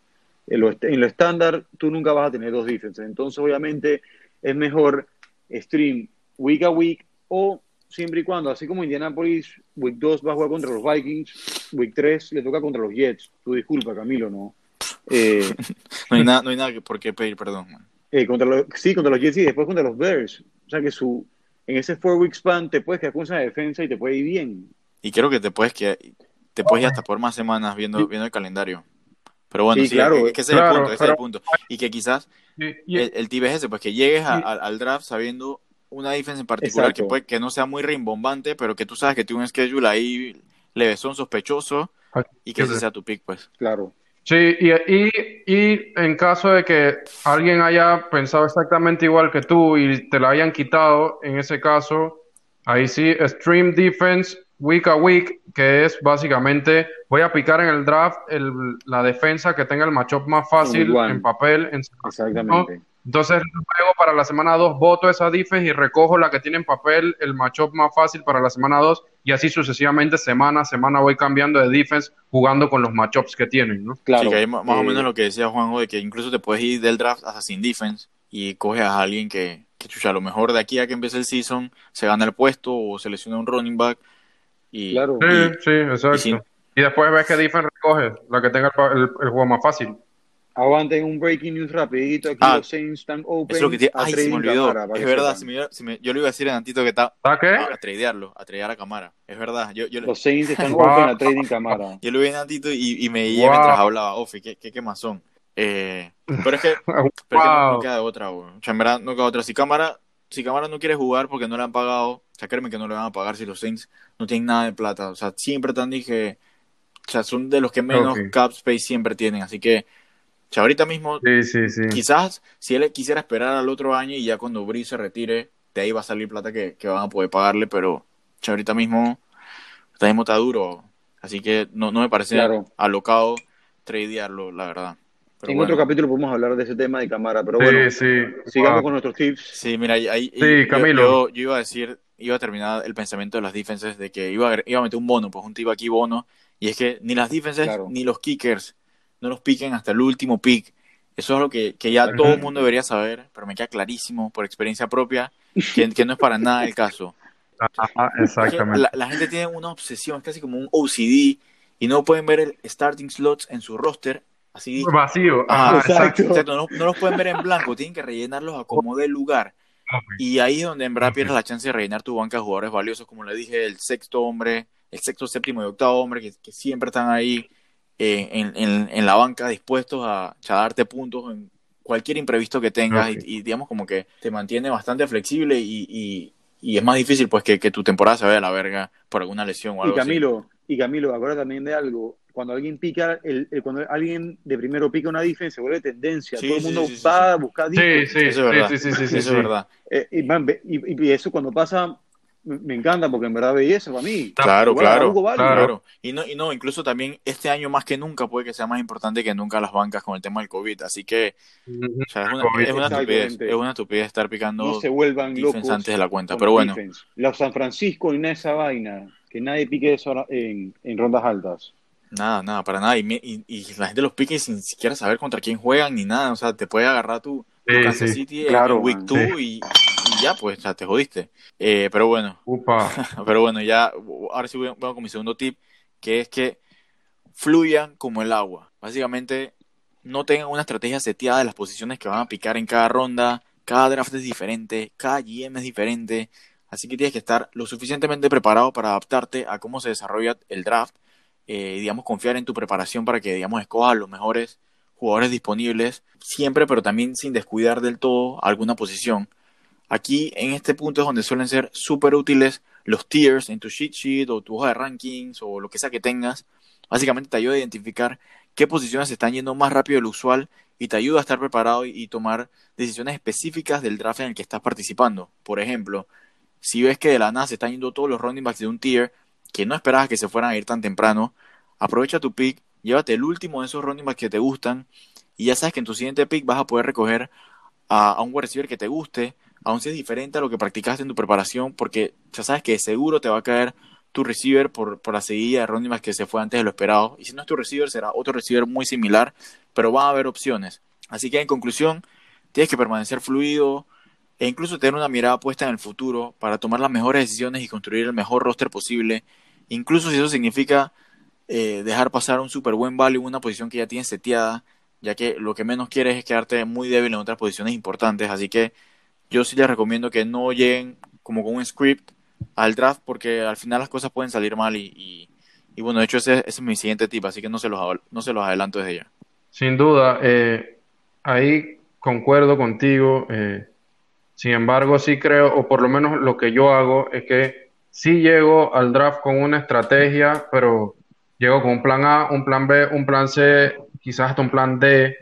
En lo, en lo estándar, tú nunca vas a tener dos defenses. Entonces, obviamente, es mejor stream week a week o siempre y cuando, así como Indianapolis, week 2 va a jugar contra los Vikings, week 3 le toca contra los Jets. Tú disculpa, Camilo, ¿no? Eh, *laughs* No hay nada, no hay nada por qué pedir perdón, eh, contra los, sí, contra los Jets y después contra los Bears. O sea que su, en ese four week span te puedes quedar con esa defensa y te puede ir bien. Y creo que te puedes que te puedes ir hasta por más semanas viendo, viendo el calendario. Pero bueno, Sí, sí, claro, es que ese es el punto, ese es el punto. Y que quizás Y- el, el tip es ese, pues que llegues a- Sí. al- al draft sabiendo una defensa en particular que puede que no sea muy rimbombante, pero que tú sabes que tiene un schedule ahí levesón sospechoso y que ese sea tu pick, pues. Claro. Sí, y, y, y en caso de que alguien haya pensado exactamente igual que tú y te la hayan quitado, en ese caso, ahí sí, Stream Defense Week a Week, que es básicamente, voy a picar en el draft el, la defensa que tenga el matchup más fácil Igual. en papel. En, Exactamente. Entonces, luego para la semana 2 voto esa defense y recojo la que tiene en papel el matchup más fácil para la semana 2 y así sucesivamente, semana a semana voy cambiando de defense jugando con los matchups que tienen, ¿no? Claro. Sí, que ma- más o Eh, menos lo que decía Juanjo, de que incluso te puedes ir del draft hasta sin defense y coges a alguien que, que chucha, a lo mejor de aquí a que empiece el season se gana el puesto o selecciona un running back y, Claro. Sí, y- sí, exacto. y después ves que defense recoge la que tenga el, pa- el- el juego más fácil. Aguanten un breaking news rapidito. Aquí Ah, los Saints están open. es lo que a Ay, se me olvidó. Camara, Es verdad, si me- si me- yo le iba a decir a Nantito que está ¿Está qué? a tradearlo, a tradear a cámara. Es verdad, yo, yo, Los Saints están *laughs* Wow. open a trading Camara. yo lo vi a Nantito y, y me guié Wow. mientras hablaba. Ofi, qué, qué quemazón. Eh, pero es que, *laughs* pero es que no, no queda de otra, güey. O sea, en verdad no queda otra. Si cámara, si cámara no quiere jugar porque no le han pagado, o sea, créeme que no le van a pagar si los Saints no tienen nada de plata. O sea, siempre te han dije, o sea, son de los que menos Ok. cap space siempre tienen. Así que O sea, ahorita mismo, Sí, sí, sí. quizás si él quisiera esperar al otro año y ya cuando Breeze se retire, de ahí va a salir plata que, que van a poder pagarle, pero o sea, ahorita mismo, ahorita mismo está duro. Así que no, no me parece Claro. alocado tradearlo, la verdad. Pero en bueno. otro capítulo podemos hablar de ese tema de cámara, pero Sí, bueno, sí. sigamos Ah, con nuestros tips. Sí, mira, ahí, ahí- Sí, yo- Camilo. Yo, yo iba a decir, iba a terminar el pensamiento de las defenses de que iba a, iba a meter un bono, pues un tip aquí bono, y es que ni las defenses Claro. ni los kickers no los piquen hasta el último pick. Eso es algo que, que ya todo el mundo debería saber, pero me queda clarísimo por experiencia propia que, que no es para nada el caso. Ajá, Es que exactamente. La, la gente tiene una obsesión, es casi como un OCD, y no pueden ver el starting slots en su roster así Vacío. Exacto. no, no los pueden ver en blanco, tienen que rellenarlos a como dé lugar. Y ahí es donde en verdad pierdes la chance de rellenar tu banca de jugadores valiosos, como le dije, el sexto hombre, el sexto, séptimo y octavo hombre, que, que siempre están ahí eh, en, en- en la banca dispuestos a, a darte puntos en cualquier imprevisto que tengas y, y digamos como que te mantiene bastante flexible y, y- y es más difícil pues que, que tu temporada se vaya a la verga por alguna lesión o Y algo así. Camilo, y Camilo, acuérdate también de algo. Cuando alguien pica, el, el- cuando alguien de primero pica una defensa, se vuelve tendencia. Sí, Todo el sí, mundo sí, sí, va sí. a buscar Sí, defense. sí, Eso es verdad. sí, sí, sí, sí, Eso sí. es verdad. Eh, y, man, ve- y- y eso cuando pasa, me encanta porque en verdad belleza para mí. Claro, claro, claro. Y no, y no, incluso también este año más que nunca puede que sea más importante que nunca las bancas con el tema del COVID. Así que, Ujú. o sea, es una, COVID. es una estupidez, es una estupidez estar picando No se vuelvan locos. antes de la cuenta. Pero bueno, defense. Los San Francisco y esa vaina, que nadie pique eso en, en rondas altas. nada, nada, para nada. Y, y, y la gente los pique sin siquiera saber contra quién juegan ni nada. O sea, te puede agarrar tu, tu Sí, Kansas sí. City en- Claro, en Week man, 2 sí. y, y ya, pues, sea, te jodiste. Eh, pero bueno, Upa. *laughs* Pero bueno, ya, ahora sí voy, voy con mi segundo tip, que es que fluyan como el agua. Básicamente, no tengan una estrategia seteada de las posiciones que van a picar en cada ronda. Cada draft es diferente, cada GM es diferente. Así que tienes que estar lo suficientemente preparado para adaptarte a cómo se desarrolla el draft. Eh, digamos, confiar en tu preparación para que, digamos, escojas los mejores jugadores disponibles. Siempre, pero también sin descuidar del todo alguna posición. Aquí, en este punto, es donde suelen ser súper útiles los tiers en tu cheat sheet o tu hoja de rankings o lo que sea que tengas. Básicamente te ayuda a identificar qué posiciones se están yendo más rápido de lo usual y te ayuda a estar preparado y, tomar decisiones específicas del draft en el que estás participando. Por ejemplo, si ves que de la nada se están yendo todos los running backs de un tier que no esperabas que se fueran a ir tan temprano, aprovecha tu pick, llévate el último de esos running backs que te gustan y ya sabes que en tu siguiente pick vas a poder recoger a, a un wide receiver que te guste, aun si es diferente a lo que practicaste en tu preparación, porque ya sabes que seguro te va a caer tu receiver por, por la seguida de backs que se fue antes de lo esperado. Y si no es tu receiver, será otro receiver muy similar, pero va a haber opciones. Así que en conclusión, tienes que permanecer fluido e incluso tener una mirada puesta en el futuro para tomar las mejores decisiones y construir el mejor roster posible, incluso si eso significa eh, dejar pasar un super buen value en una posición que ya tienes seteada, ya que lo que menos quieres es quedarte muy débil en otras posiciones importantes. Así que yo sí les recomiendo que no lleguen como con un script al draft porque al final las cosas pueden salir mal y, y, bueno, de hecho ese, ese, es mi siguiente tip, así que no se los, no se los adelanto desde ya. Sin duda, eh, ahí concuerdo contigo. Eh, sin embargo, sí creo, o por lo menos lo que yo hago es que sí llego al draft con una estrategia, pero llego con un plan A, un plan B, un plan C, quizás hasta un plan D.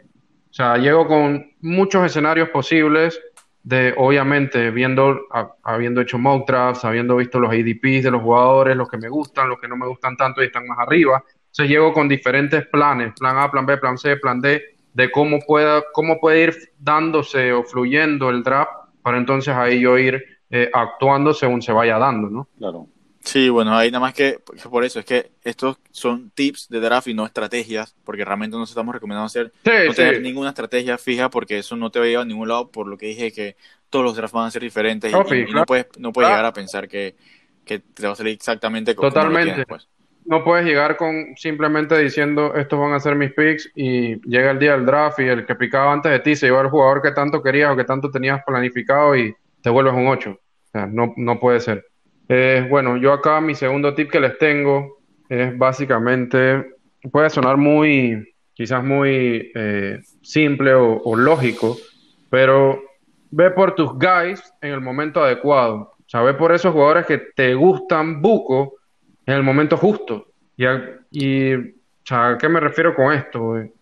O sea, llego con muchos escenarios posibles de, obviamente, viendo, habiendo hecho mock habiendo visto los ADPs de los jugadores, los que me gustan, los que no me gustan tanto y están más arriba. Entonces llego con diferentes planes, plan A, plan B, plan C, plan D, de cómo pueda, cómo puede ir dándose o fluyendo el draft para entonces ahí yo ir eh, actuando según se vaya dando, ¿no? Claro. Sí, bueno, ahí nada más que por eso es que estos son tips de draft y no estrategias, porque realmente nos estamos recomendando hacer sí, no tener ninguna estrategia fija, porque eso no te va a llevar a ningún lado, por lo que dije que todos los drafts van a ser diferentes y, no puedes, no puedes llegar a pensar que, que te va a salir exactamente como Totalmente. lo tienes, pues. No puedes llegar con simplemente diciendo estos van a ser mis picks y llega el día del draft y el que picaba antes de ti se lleva el jugador que tanto querías o que tanto tenías planificado y te vuelves un 8. O sea, no, no puede ser. Eh, bueno, yo acá mi segundo tip que les tengo es básicamente, puede sonar muy, quizás muy eh, simple o, lógico, pero ve por tus guys en el momento adecuado. O sea, ve por esos jugadores que te gustan buco en el momento justo. Y, y ¿a qué me refiero con esto? güey?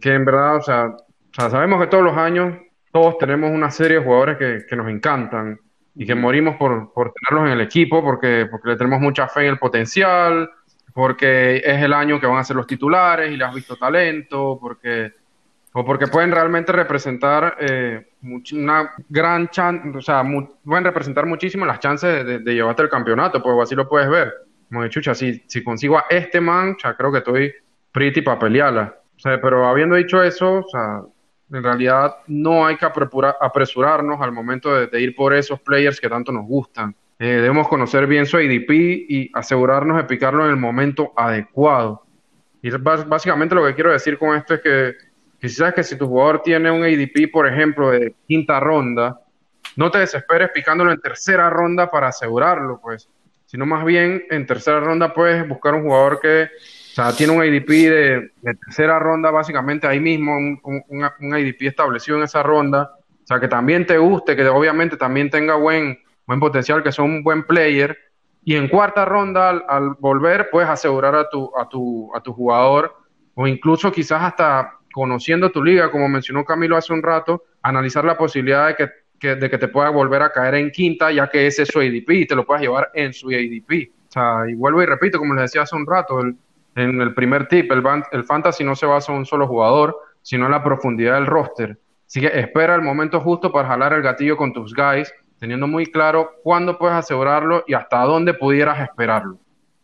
que en verdad, o sea, sabemos que todos los años todos tenemos una serie de jugadores que nos encantan y que morimos por, por tenerlos en el equipo porque, porque le tenemos mucha fe en el potencial, porque es el año que van a ser los titulares y le has visto talento, porque o porque pueden realmente representar eh, una gran chance, o sea, pueden representar muchísimo las chances de, de, llevarte el campeonato, pues así lo puedes ver. Como de chucha, si, si consigo a este man, ya creo que estoy pretty para pelearla. O sea, pero habiendo dicho eso, o sea, en realidad no hay que apresurarnos al momento de, ir por esos players que tanto nos gustan. Eh, debemos conocer bien su ADP y asegurarnos de picarlo en el momento adecuado. Y básicamente lo que quiero decir con esto es que sabes que si tu jugador tiene un ADP, por ejemplo, de quinta ronda, no te desesperes picándolo en tercera ronda para asegurarlo, pues, sino más bien en tercera ronda puedes buscar un jugador que o sea, tiene un ADP de, tercera ronda, básicamente ahí mismo, un, un, ADP establecido en esa ronda, o sea, que también te guste, que obviamente también tenga buen, buen potencial, que sea un buen player, y en cuarta ronda, al, al volver, puedes asegurar a tu, a, tu, a tu jugador, o incluso quizás hasta conociendo tu liga, como mencionó Camilo hace un rato, analizar la posibilidad de que, de que te pueda volver a caer en quinta, ya que ese es su ADP y te lo puedas llevar en su ADP. O sea, y vuelvo y repito, como les decía hace un rato, en el primer tip, el, el fantasy no se basa en un solo jugador, sino en la profundidad del roster. Así que espera el momento justo para jalar el gatillo con tus guys, teniendo muy claro cuándo puedes asegurarlo y hasta dónde pudieras esperarlo.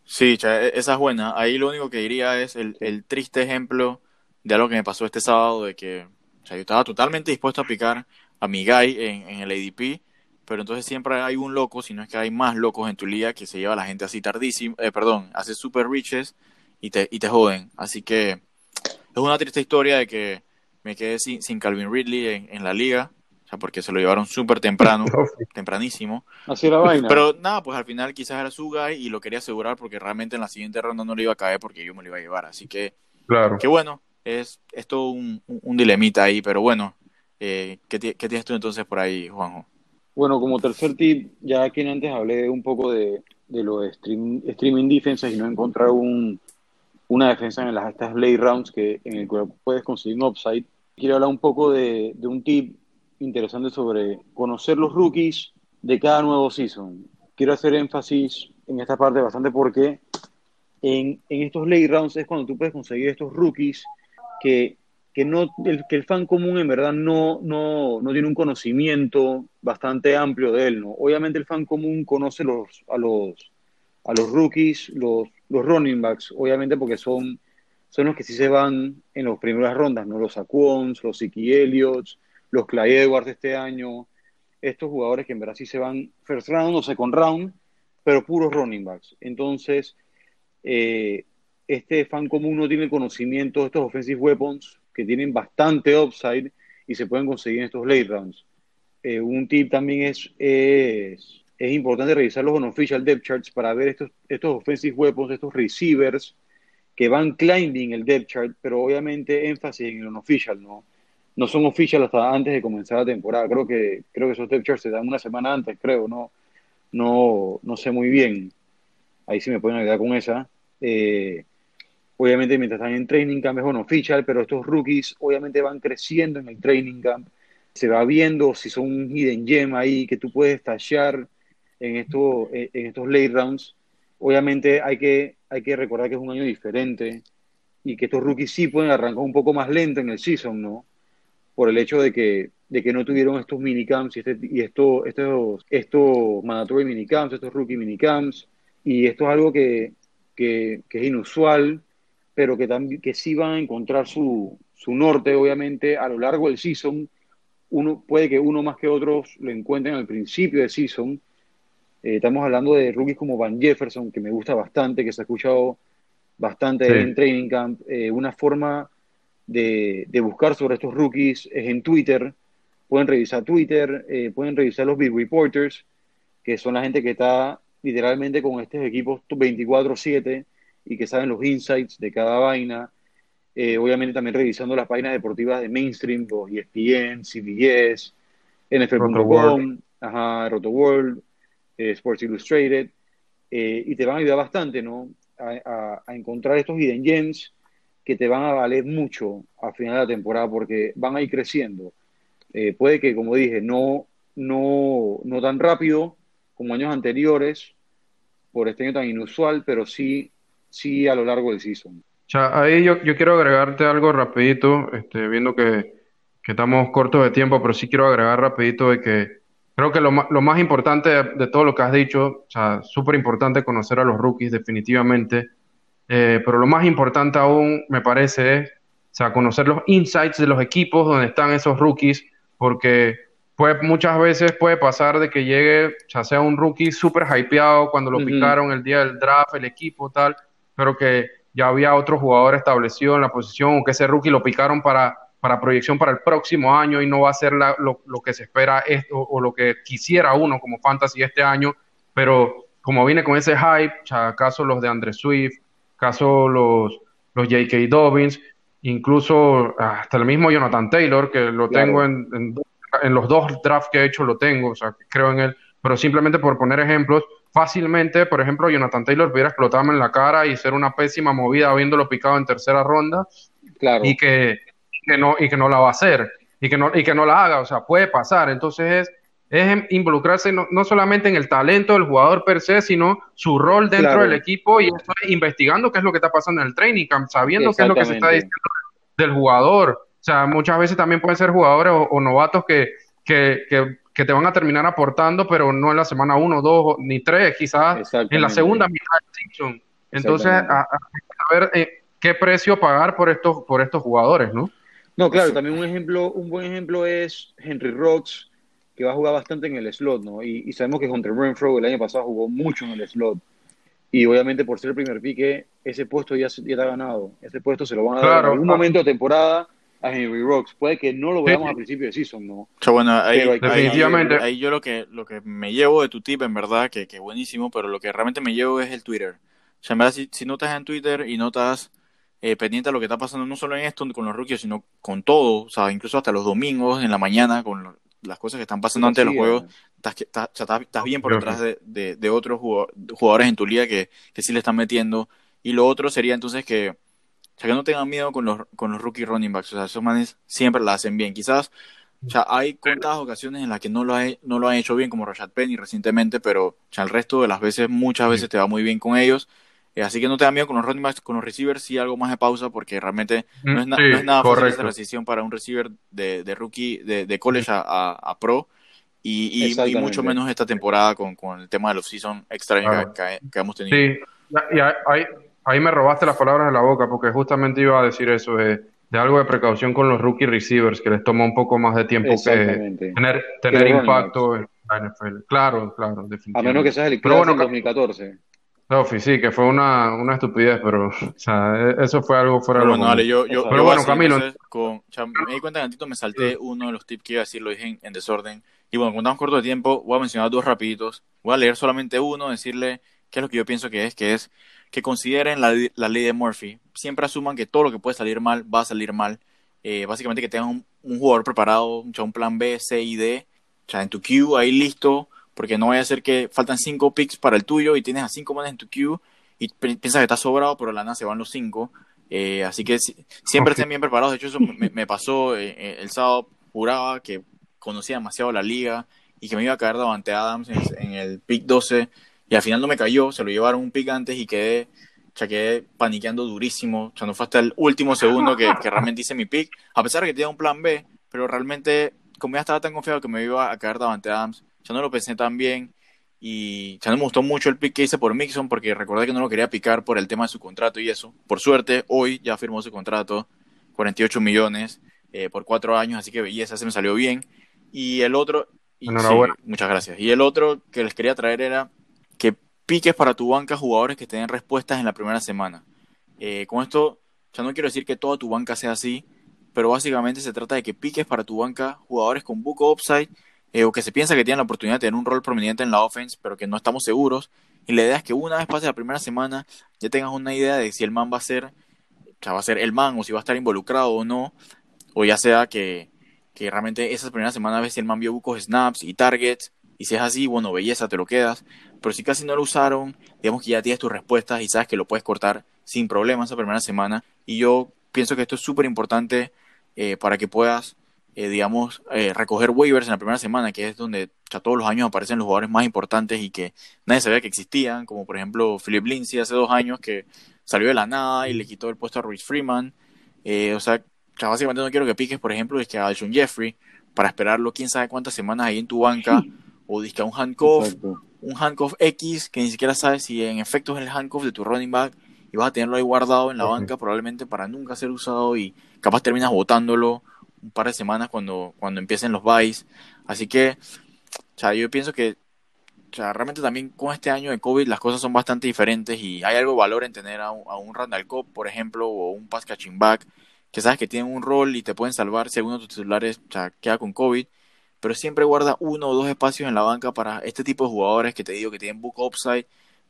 Sí, e, esa es buena. Ahí lo único que diría es el, el triste ejemplo de algo que me pasó este sábado, de que o sea, yo estaba totalmente dispuesto a picar a mi guy en, en, el ADP, pero entonces siempre hay un loco, si no es que hay más locos en tu liga que se lleva a la gente así tardísimo, eh, perdón, hace super riches y te, y te joden. Así que es una triste historia de que me quedé sin, sin Calvin Ridley en, en, la liga, o sea, porque se lo llevaron súper temprano, *laughs* tempranísimo. Así era vaina. Pero nada, pues al final quizás era su guy y lo quería asegurar porque realmente en la siguiente ronda no le iba a caer porque yo me lo iba a llevar. Así que, claro. qué bueno, es, es todo un, un, dilemita ahí, pero bueno, eh, ¿qué, ¿qué, tienes tú entonces por ahí, Juanjo? Bueno, como tercer tip, ya aquí antes hablé un poco de, de lo de stream, streaming defenses y no encontrar un, una defensa en las estas late rounds que, en el que puedes conseguir un upside. Quiero hablar un poco de, de un tip interesante sobre conocer los rookies de cada nuevo season. Quiero hacer énfasis en esta parte bastante porque en, en estos late rounds es cuando tú puedes conseguir estos rookies que, que, no, el, que el fan común en verdad no, no, no, tiene un conocimiento bastante amplio de él. ¿no? Obviamente el fan común conoce los, a, los, a los rookies, los, los running backs, obviamente porque son, son los que sí se van en las primeras rondas, ¿no? los Aquons, los Siki Elliots, los Clay Edwards este año, estos jugadores que en verdad sí se van first round o second round, pero puros running backs. Entonces, eh, este fan común no tiene conocimiento de estos offensive weapons que tienen bastante upside y se pueden conseguir en estos late rounds. Eh, un tip también es, es, importante revisar los unofficial depth charts para ver estos, estos offensive weapons, estos receivers que van climbing el depth chart, pero obviamente énfasis en el unofficial, ¿no? No son oficial hasta antes de comenzar la temporada. Creo que, creo que esos depth charts se dan una semana antes, creo, ¿no? No, no sé muy bien. Ahí sí me pueden ayudar con esa. Eh, Obviamente, mientras están en training camp es un official, pero estos rookies obviamente van creciendo en el training camp. Se va viendo si son un hidden gem ahí que tú puedes tallar en, esto, en estos late rounds. Obviamente hay que, hay que recordar que es un año diferente y que estos rookies sí pueden arrancar un poco más lento en el season, ¿no? Por el hecho de que, de que no tuvieron estos minicamps y, este, y esto, estos, estos mandatory minicamps, estos rookie minicamps. Y esto es algo que, que, que es inusual pero que, también, que sí van a encontrar su, su norte, obviamente, a lo largo del season. Uno, puede que uno más que otros lo encuentren al principio del season. Eh, estamos hablando de rookies como Van Jefferson, que me gusta bastante, que se ha escuchado bastante sí. en Training Camp. Eh, una forma de, de, buscar sobre estos rookies es en Twitter. Pueden revisar Twitter, eh, pueden revisar los Big Reporters, que son la gente que está literalmente con estos equipos 24-7 y que saben los insights de cada vaina. Obviamente también revisando las páginas deportivas de mainstream, los ESPN, CBS, NFL.com, Roto World, eh, Sports Illustrated, eh, y te van a ayudar bastante, ¿no? A, a, a, encontrar estos hidden gems que te van a valer mucho al final de la temporada porque van a ir creciendo. Eh, puede que, como dije, no, no, no tan rápido como años anteriores, por este año tan inusual, pero sí, sí a lo largo del season. Ya, ahí yo, yo quiero agregarte algo rapidito, este, viendo que, que estamos cortos de tiempo, pero sí quiero agregar rapidito de que creo que lo, más importante de, de todo lo que has dicho, o sea, súper importante conocer a los rookies definitivamente, eh, pero lo más importante aún me parece es, o sea, conocer los insights de los equipos donde están esos rookies, porque puede, muchas veces puede pasar de que llegue, ya sea un rookie súper hypeado cuando lo picaron el día del draft, el equipo tal, pero que ya había otro jugador establecido en la posición o que ese rookie lo picaron para, para proyección para el próximo año y no va a ser la- lo, lo que se espera es- o, o lo que quisiera uno como fantasy este año, pero como viene con ese hype, ya caso los de Andre Swift, caso los, los J.K. Dobbins, incluso hasta el mismo Jonathan Taylor, que lo Claro. tengo en, en, en los dos drafts que he hecho, lo tengo, o sea, creo en él, pero simplemente por poner ejemplos, fácilmente, por ejemplo, Jonathan Taylor pudiera explotarme en la cara y ser una pésima movida habiéndolo picado en tercera ronda Claro, y que, que no, y que no la va a hacer y que no, y que no la haga, o sea, puede pasar. Entonces es, es involucrarse no, no solamente en el talento del jugador per se, sino su rol dentro Claro. del equipo y es investigando qué es lo que está pasando en el training camp, sabiendo qué es lo que se está diciendo del jugador. O sea, muchas veces también pueden ser jugadores o, o novatos que, que, que, que te van a terminar aportando, pero no en la semana uno, dos ni tres, quizás en la segunda mitad del season. Entonces, a, a- ver eh, qué precio pagar por estos, por estos jugadores, ¿no? No, claro, también un ejemplo, un buen ejemplo es Henry Rocks, que va a jugar bastante en el slot, ¿no? Y, y sabemos que Hunter Renfro el año pasado jugó mucho en el slot. Y obviamente por ser el primer pique, ese puesto ya, se- ya está ganado. Ese puesto se lo van a dar en algún Ah. momento de temporada a Henry Rocks. Puede que no lo veamos Sí. a principio de season, ¿no? O sea, bueno, ahí, Pero hay- ahí- Definitivamente. ahí- ahí yo lo que, lo que me llevo de tu tip, en verdad, que, que buenísimo, pero lo que realmente me llevo es el Twitter. O sea, en verdad, si, si no estás en Twitter y no estás eh, pendiente de lo que está pasando, no solo en esto con los rookies, sino con todo, o sea, incluso hasta los domingos en la mañana, con lo- las cosas que están pasando antes de los Sí, juegos, eh. estás, estás, estás- estás bien por detrás de, de, de otros jugadores en tu liga que, que sí le están metiendo. Y lo otro sería entonces que, o sea, que no tengan miedo con los, con los rookie running backs. O sea, esos manes siempre la hacen bien. Quizás, o sea, hay contadas ocasiones en las que no lo, ha- no lo han hecho bien, como Rashad Penny recientemente, pero o sea, el resto de las veces, muchas veces te va muy bien con ellos. Eh, así que no tengan miedo con los running backs, con los receivers, sí algo más de pausa, porque realmente no es, na- Sí, no es nada fácil esa correcto. transición para un receiver de, de rookie, de, de college a, a- a pro. Y, y- y Exactamente. mucho menos esta temporada con, con el tema de los season extraños Claro. que, hemos tenido. Sí, y ahí, me robaste las palabras de la boca, porque justamente iba a decir eso, de, de algo de precaución con los rookie receivers, que les toma un poco más de tiempo que tener, impacto en la NFL. Claro, claro, A definitivamente. menos que seas el Pero clase bueno, del ca- 2014. Sofi, sí, que fue una, una estupidez, pero *laughs* o sea, e- eso fue algo fuera de lo bueno, dale, yo, yo, Pero yo bueno, Camilo. entonces, con, o sea, me di cuenta que tantito me salté uno de los tips que iba a decir, lo dije en, en desorden. Y bueno, como estamos corto de tiempo, voy a mencionar dos rapiditos. Voy a leer solamente uno, decirle qué es lo que yo pienso que es, que es que consideren la, la ley de Murphy. Siempre asuman que todo lo que puede salir mal va a salir mal. Eh, básicamente que tengan un, un jugador preparado, un plan B, C y D, o sea, en tu queue ahí listo, porque no vaya a ser que faltan cinco picks para el tuyo y tienes a cinco manes en tu queue y pi- piensas que está sobrado, pero la nada se van los cinco. Eh, así que si- siempre estén bien preparados. De hecho, eso me, me pasó eh, eh, el sábado. Juraba que conocía demasiado la liga y que me iba a caer Davante Adams en, en el pick 12 y al final no me cayó. Se lo llevaron un pick antes y quedé, sea, quedé paniqueando durísimo. O sea, no fue hasta el último segundo que, que realmente hice mi pick, a pesar de que tenía un plan B, pero realmente, como ya estaba tan confiado que me iba a caer Davante Adams, ya no lo pensé tan bien. Y ya no me gustó mucho el pick que hice por Mixon porque recordé que no lo quería picar por el tema de su contrato y eso. Por suerte, hoy ya firmó su contrato, 48 millones eh, por cuatro años, así que belleza, se me salió bien. Y el otro, y, Enhorabuena. sí, muchas gracias. Y el otro que les quería traer era que piques para tu banca jugadores que te den respuestas en la primera semana. Eh, con esto, ya no quiero decir que toda tu banca sea así, pero básicamente se trata de que piques para tu banca jugadores con buco upside eh, o que se piensa que tienen la oportunidad de tener un rol prominente en la offense, pero que no estamos seguros. Y la idea es que una vez pase la primera semana, ya tengas una idea de si el man va a ser, o sea, va a ser el man o si va a estar involucrado o no, o ya sea que, que realmente esas primeras semanas ves si el man vio bucos snaps y targets, y si es así, bueno, belleza, te lo quedas. Pero si casi no lo usaron, digamos que ya tienes tus respuestas y sabes que lo puedes cortar sin problema esa primera semana. Y yo pienso que esto es súper importante para que puedas eh, digamos, eh, recoger waivers en la primera semana, que es donde ya todos los años aparecen los jugadores más importantes y que nadie sabía que existían, como por ejemplo Philip Lindsay hace dos años que salió de la nada y le quitó el puesto a Rich Freeman. Eh, o sea, ya básicamente no quiero que piques, por ejemplo, es que a John Jeffrey para esperarlo quién sabe cuántas semanas ahí en tu banca, o disque a un handcuff, un handcuff X que ni siquiera sabes si en efecto es el handcuff de tu running back y vas a tenerlo ahí guardado en la banca probablemente para nunca ser usado y capaz terminas botándolo un par de semanas cuando, cuando empiecen los buys. Así que, o sea, yo pienso que o sea, realmente también con este año de COVID las cosas son bastante diferentes y hay algo de valor en tener a un, a un Randall Cobb, por ejemplo, o un pass catching back, que sabes que tienen un rol y te pueden salvar si alguno de tus titulares o sea, queda con COVID, pero siempre guarda uno o dos espacios en la banca para este tipo de jugadores que te digo que tienen book upside,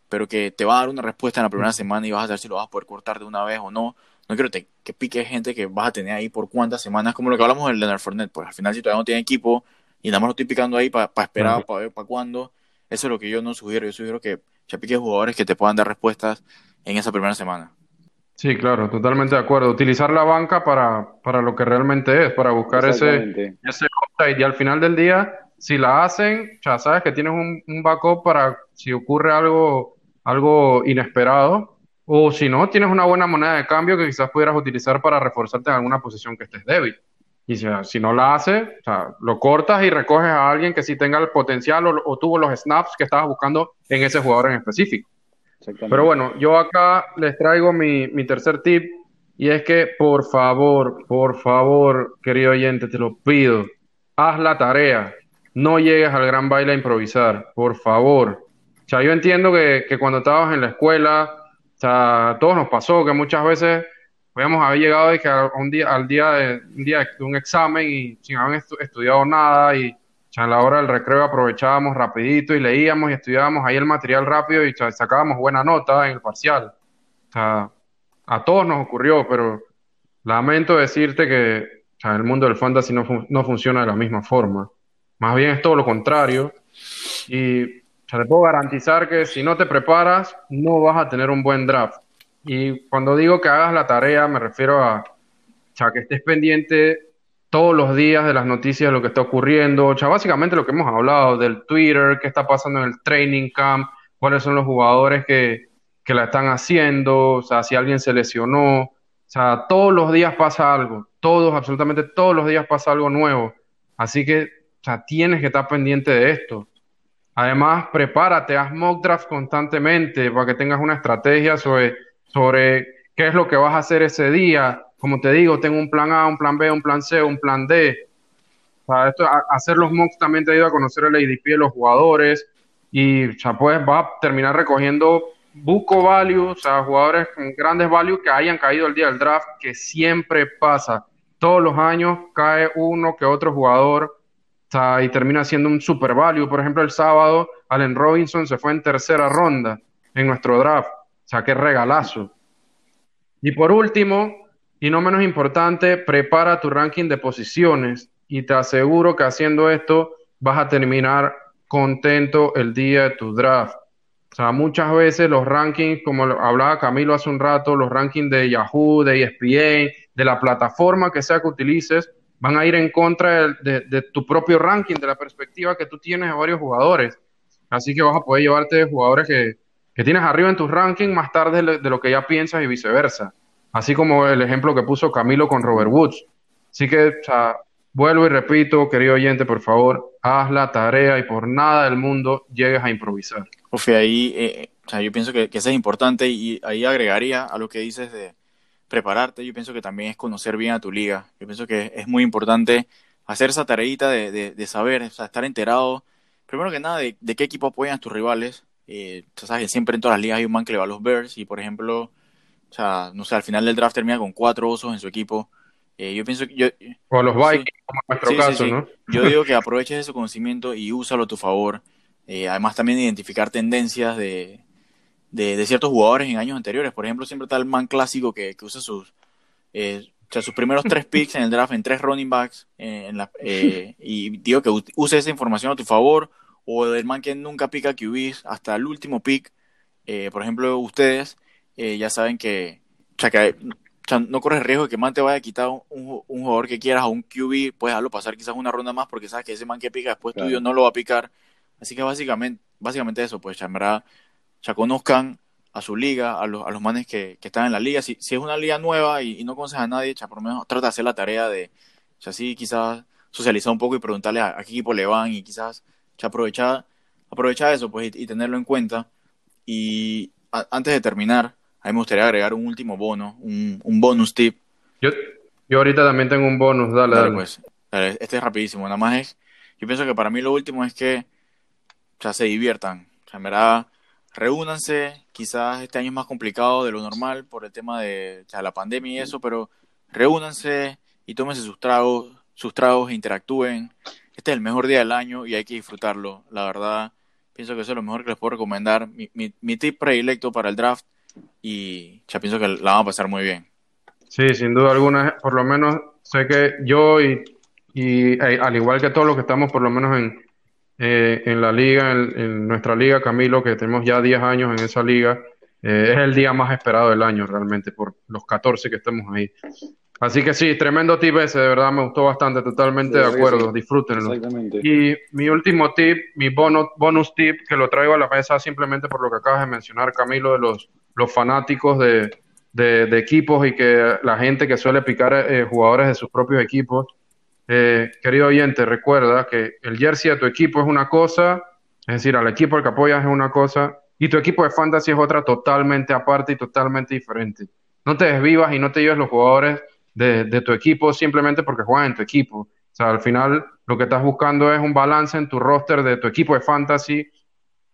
pero que te va a dar una respuesta en la primera semana y vas a ver si lo vas a poder cortar de una vez o no no quiero que pique gente que vas a tener ahí por cuántas semanas, como lo que hablamos del Leonard Fournette, pues al final si todavía no tiene equipo y nada más lo estoy picando ahí para esperar, para ver para cuándo, eso es lo que yo no sugiero, yo sugiero que ya piques jugadores que te puedan dar respuestas en esa primera semana. Sí, claro, totalmente de acuerdo. Utilizar la banca para, para lo que realmente es, para buscar ese, ese y al final del día, si la hacen, ya sabes que tienes un, un backup para si ocurre algo, algo inesperado, o si no, tienes una buena moneda de cambio que quizás pudieras utilizar para reforzarte en alguna posición que estés débil. Y si, no la hace, o sea, lo cortas y recoges a alguien que sí tenga el potencial o, tuvo los snaps que estabas buscando en ese jugador en específico. Pero bueno, yo acá les traigo mi, mi tercer tip y es que por favor, por favor, querido oyente, te lo pido, haz la tarea. No llegues al gran baile a improvisar, por favor. O sea, yo entiendo que, que cuando estabas en la escuela o sea, a todos nos pasó que muchas veces podíamos haber llegado que a un día, al día de un, día de un examen y sin haber estudiado nada y a la hora del recreo aprovechábamos rapidito y leíamos y estudiábamos ahí el material rápido y sacábamos buena nota en el parcial. O sea, a todos nos ocurrió, pero lamento decirte que el mundo del fantasy no, no funciona de la misma forma. Más bien es todo lo contrario. Y sea, te puedo garantizar que si no te preparas, no vas a tener un buen draft. Y cuando digo que hagas la tarea, me refiero a o que estés pendiente todos los días de las noticias de lo que está ocurriendo. O sea, básicamente lo que hemos hablado del Twitter, qué está pasando en el training camp, cuáles son los jugadores que, que la están haciendo, o sea, si alguien se lesionó. O sea, todos los días pasa algo, todos, absolutamente todos los días pasa algo nuevo. Así que, o sea, tienes que estar pendiente de esto. Además, prepárate, haz mock draft constantemente para que tengas una estrategia sobre, sobre qué es lo que vas a hacer ese día. Como te digo, tengo un plan A, un plan B, un plan C, un plan D. Para esto, hacer los mocks también te ayuda a conocer el ADP de los jugadores y ya pues va a terminar recogiendo buco value, o sea, jugadores con grandes values que hayan caído el día del draft, que siempre pasa. Todos los años cae uno que otro jugador y termina siendo un super value. Por ejemplo, el sábado Allen Robinson se fue en tercera ronda en nuestro draft. O sea, qué regalazo. Y por último, y no menos importante, prepara tu ranking de posiciones y te aseguro que haciendo esto vas a terminar contento el día de tu draft. O sea, muchas veces los rankings, como hablaba Camilo hace un rato, los rankings de Yahoo, de ESPN, de la plataforma que sea que utilices, van a ir en contra de, tu propio ranking, de la perspectiva que tú tienes de varios jugadores. Así que vas a poder llevarte jugadores que, tienes arriba en tu ranking más tarde de, lo que ya piensas y viceversa. Así como el ejemplo que puso Camilo con Robert Woods. Así que, o sea, vuelvo y repito, querido oyente, por favor, haz la tarea y por nada del mundo llegues a improvisar. Ofe, ahí, eh, o sea, yo pienso que, que eso es importante y ahí agregaría a lo que dices de, prepararte, yo pienso que también es conocer bien a tu liga. Yo pienso que es muy importante hacer esa tareita de, de, saber, o sea, estar enterado, primero que nada, de, qué equipo apoyan tus rivales. Eh, sabes siempre en todas las ligas hay un man que le va a los Bears y, por ejemplo, o sea, no sé, al final del draft termina con cuatro osos en su equipo. Eh, yo pienso que yo, o los Vikings, como en nuestro caso, ¿no? Yo digo que aproveches ese conocimiento y úsalo a tu favor. Eh, además, también identificar tendencias de, de, ciertos jugadores en años anteriores. Por ejemplo, siempre está el man clásico que, usa sus, eh, sus primeros tres *laughs* picks en el draft en tres running backs. en la, eh, y digo que use esa información a tu favor. O del man que nunca pica QBs hasta el último pick. Eh, por ejemplo, ustedes ya saben que, o sea, que no corres riesgo de que man te vaya a quitar un, un, jugador que quieras a un QB, puedes dejarlo pasar quizás una ronda más porque sabes que ese man que pica después tuyo no lo va a picar. Así que básicamente, básicamente eso, pues en verdad, ya conozcan a su liga, a los, a los manes que, que están en la liga. Si, si es una liga nueva y, no conoces a nadie, ya por lo menos trata de hacer la tarea de, ya sí, quizás socializar un poco y preguntarle a, qué equipo le van y quizás ya aprovechar, aprovechar eso pues y, tenerlo en cuenta. Y antes de terminar, a mí me gustaría agregar un último bono, un, un bonus tip. Yo, yo ahorita también tengo un bonus, dale, dale. Pues, este es rapidísimo, nada más es, yo pienso que para mí lo último es que ya se diviertan, o sea, en verdad, reúnanse, quizás este año es más complicado de lo normal por el tema de la pandemia y eso, pero reúnanse y tómense sus tragos, sus tragos e interactúen. Este es el mejor día del año y hay que disfrutarlo, la verdad. Pienso que eso es lo mejor que les puedo recomendar. Mi, mi, mi tip predilecto para el draft y ya pienso que la van a pasar muy bien. Sí, sin duda alguna, por lo menos sé que yo y, y eh, al igual que todos los que estamos por lo menos en, eh, en la liga, en, nuestra liga, Camilo, que tenemos ya 10 años en esa liga, eh, es el día más esperado del año realmente, por los 14 que estamos ahí. Así que sí, tremendo tip ese, de verdad me gustó bastante, totalmente de acuerdo, disfrútenlo. Y mi último tip, mi bonus, bonus tip, que lo traigo a la mesa simplemente por lo que acabas de mencionar, Camilo, de los los fanáticos de, de, equipos y que la gente que suele picar eh, jugadores de sus propios equipos. Eh, querido oyente, recuerda que el jersey de tu equipo es una cosa, es decir, al equipo al que apoyas es una cosa, y tu equipo de fantasy es otra totalmente aparte y totalmente diferente. No te desvivas y no te lleves los jugadores de, tu equipo simplemente porque juegan en tu equipo. O sea, al final lo que estás buscando es un balance en tu roster de tu equipo de fantasy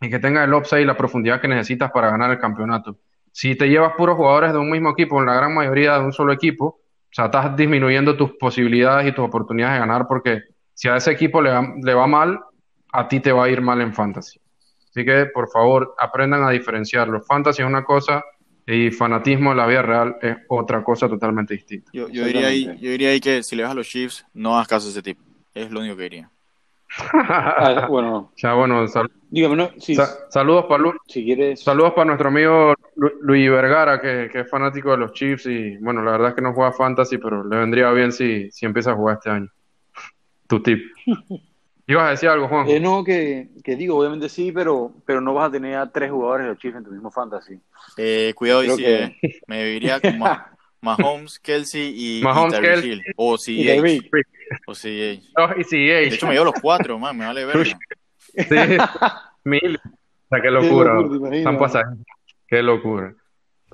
y que tenga el upside y la profundidad que necesitas para ganar el campeonato. Si te llevas puros jugadores de un mismo equipo, en la gran mayoría de un solo equipo, sea, estás disminuyendo tus posibilidades y tus oportunidades de ganar porque si a ese equipo le va, le va mal, a ti te va a ir mal en fantasy. Así que, por favor, aprendan a diferenciarlo. Fantasy es una cosa y fanatismo en la vida real es otra cosa totalmente distinta. Yo, yo diría, ahí, yo diría ahí que si le vas a los Chiefs, no hagas caso a ese tipo. Es lo único que diría. Ah, bueno. *laughs* Ya, bueno, Dígame, saludos para si quieres... Saludos para nuestro amigo Luis Vergara, que, es fanático de los Chiefs y bueno, la verdad es que no juega fantasy, pero le vendría bien si, si empieza a jugar este año. Tu tip. *laughs* ¿Ibas a decir algo, Juan? Eh, no, que, que, digo, obviamente sí, pero, pero no vas a tener a tres jugadores de los Chiefs en tu mismo fantasy. Eh, cuidado, y si, eh, me viviría con *laughs* Mahomes, Kelsey y, Mahomes, Kelsey. O si *laughs* o CJ. No, y CJ. De hecho, me dio los cuatro, man, me vale ver. Sí, *laughs* mil. O sea, qué locura. Qué locura.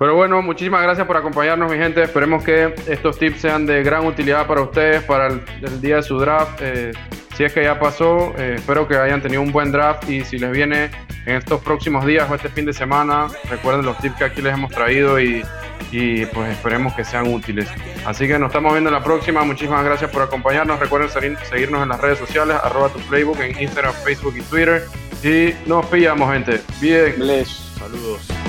Pero bueno, muchísimas gracias por acompañarnos, mi gente. Esperemos que estos tips sean de gran utilidad para ustedes, para el, día de su draft. Eh, si es que ya pasó, eh, espero que hayan tenido un buen draft y si les viene en estos próximos días o este fin de semana, recuerden los tips que aquí les hemos traído y, y pues esperemos que sean útiles. Así que nos estamos viendo en la próxima. Muchísimas gracias por acompañarnos. Recuerden seguirnos en las redes sociales, arroba tu playbook en Instagram, Facebook y Twitter. Y nos pillamos, gente. Bien. Saludos.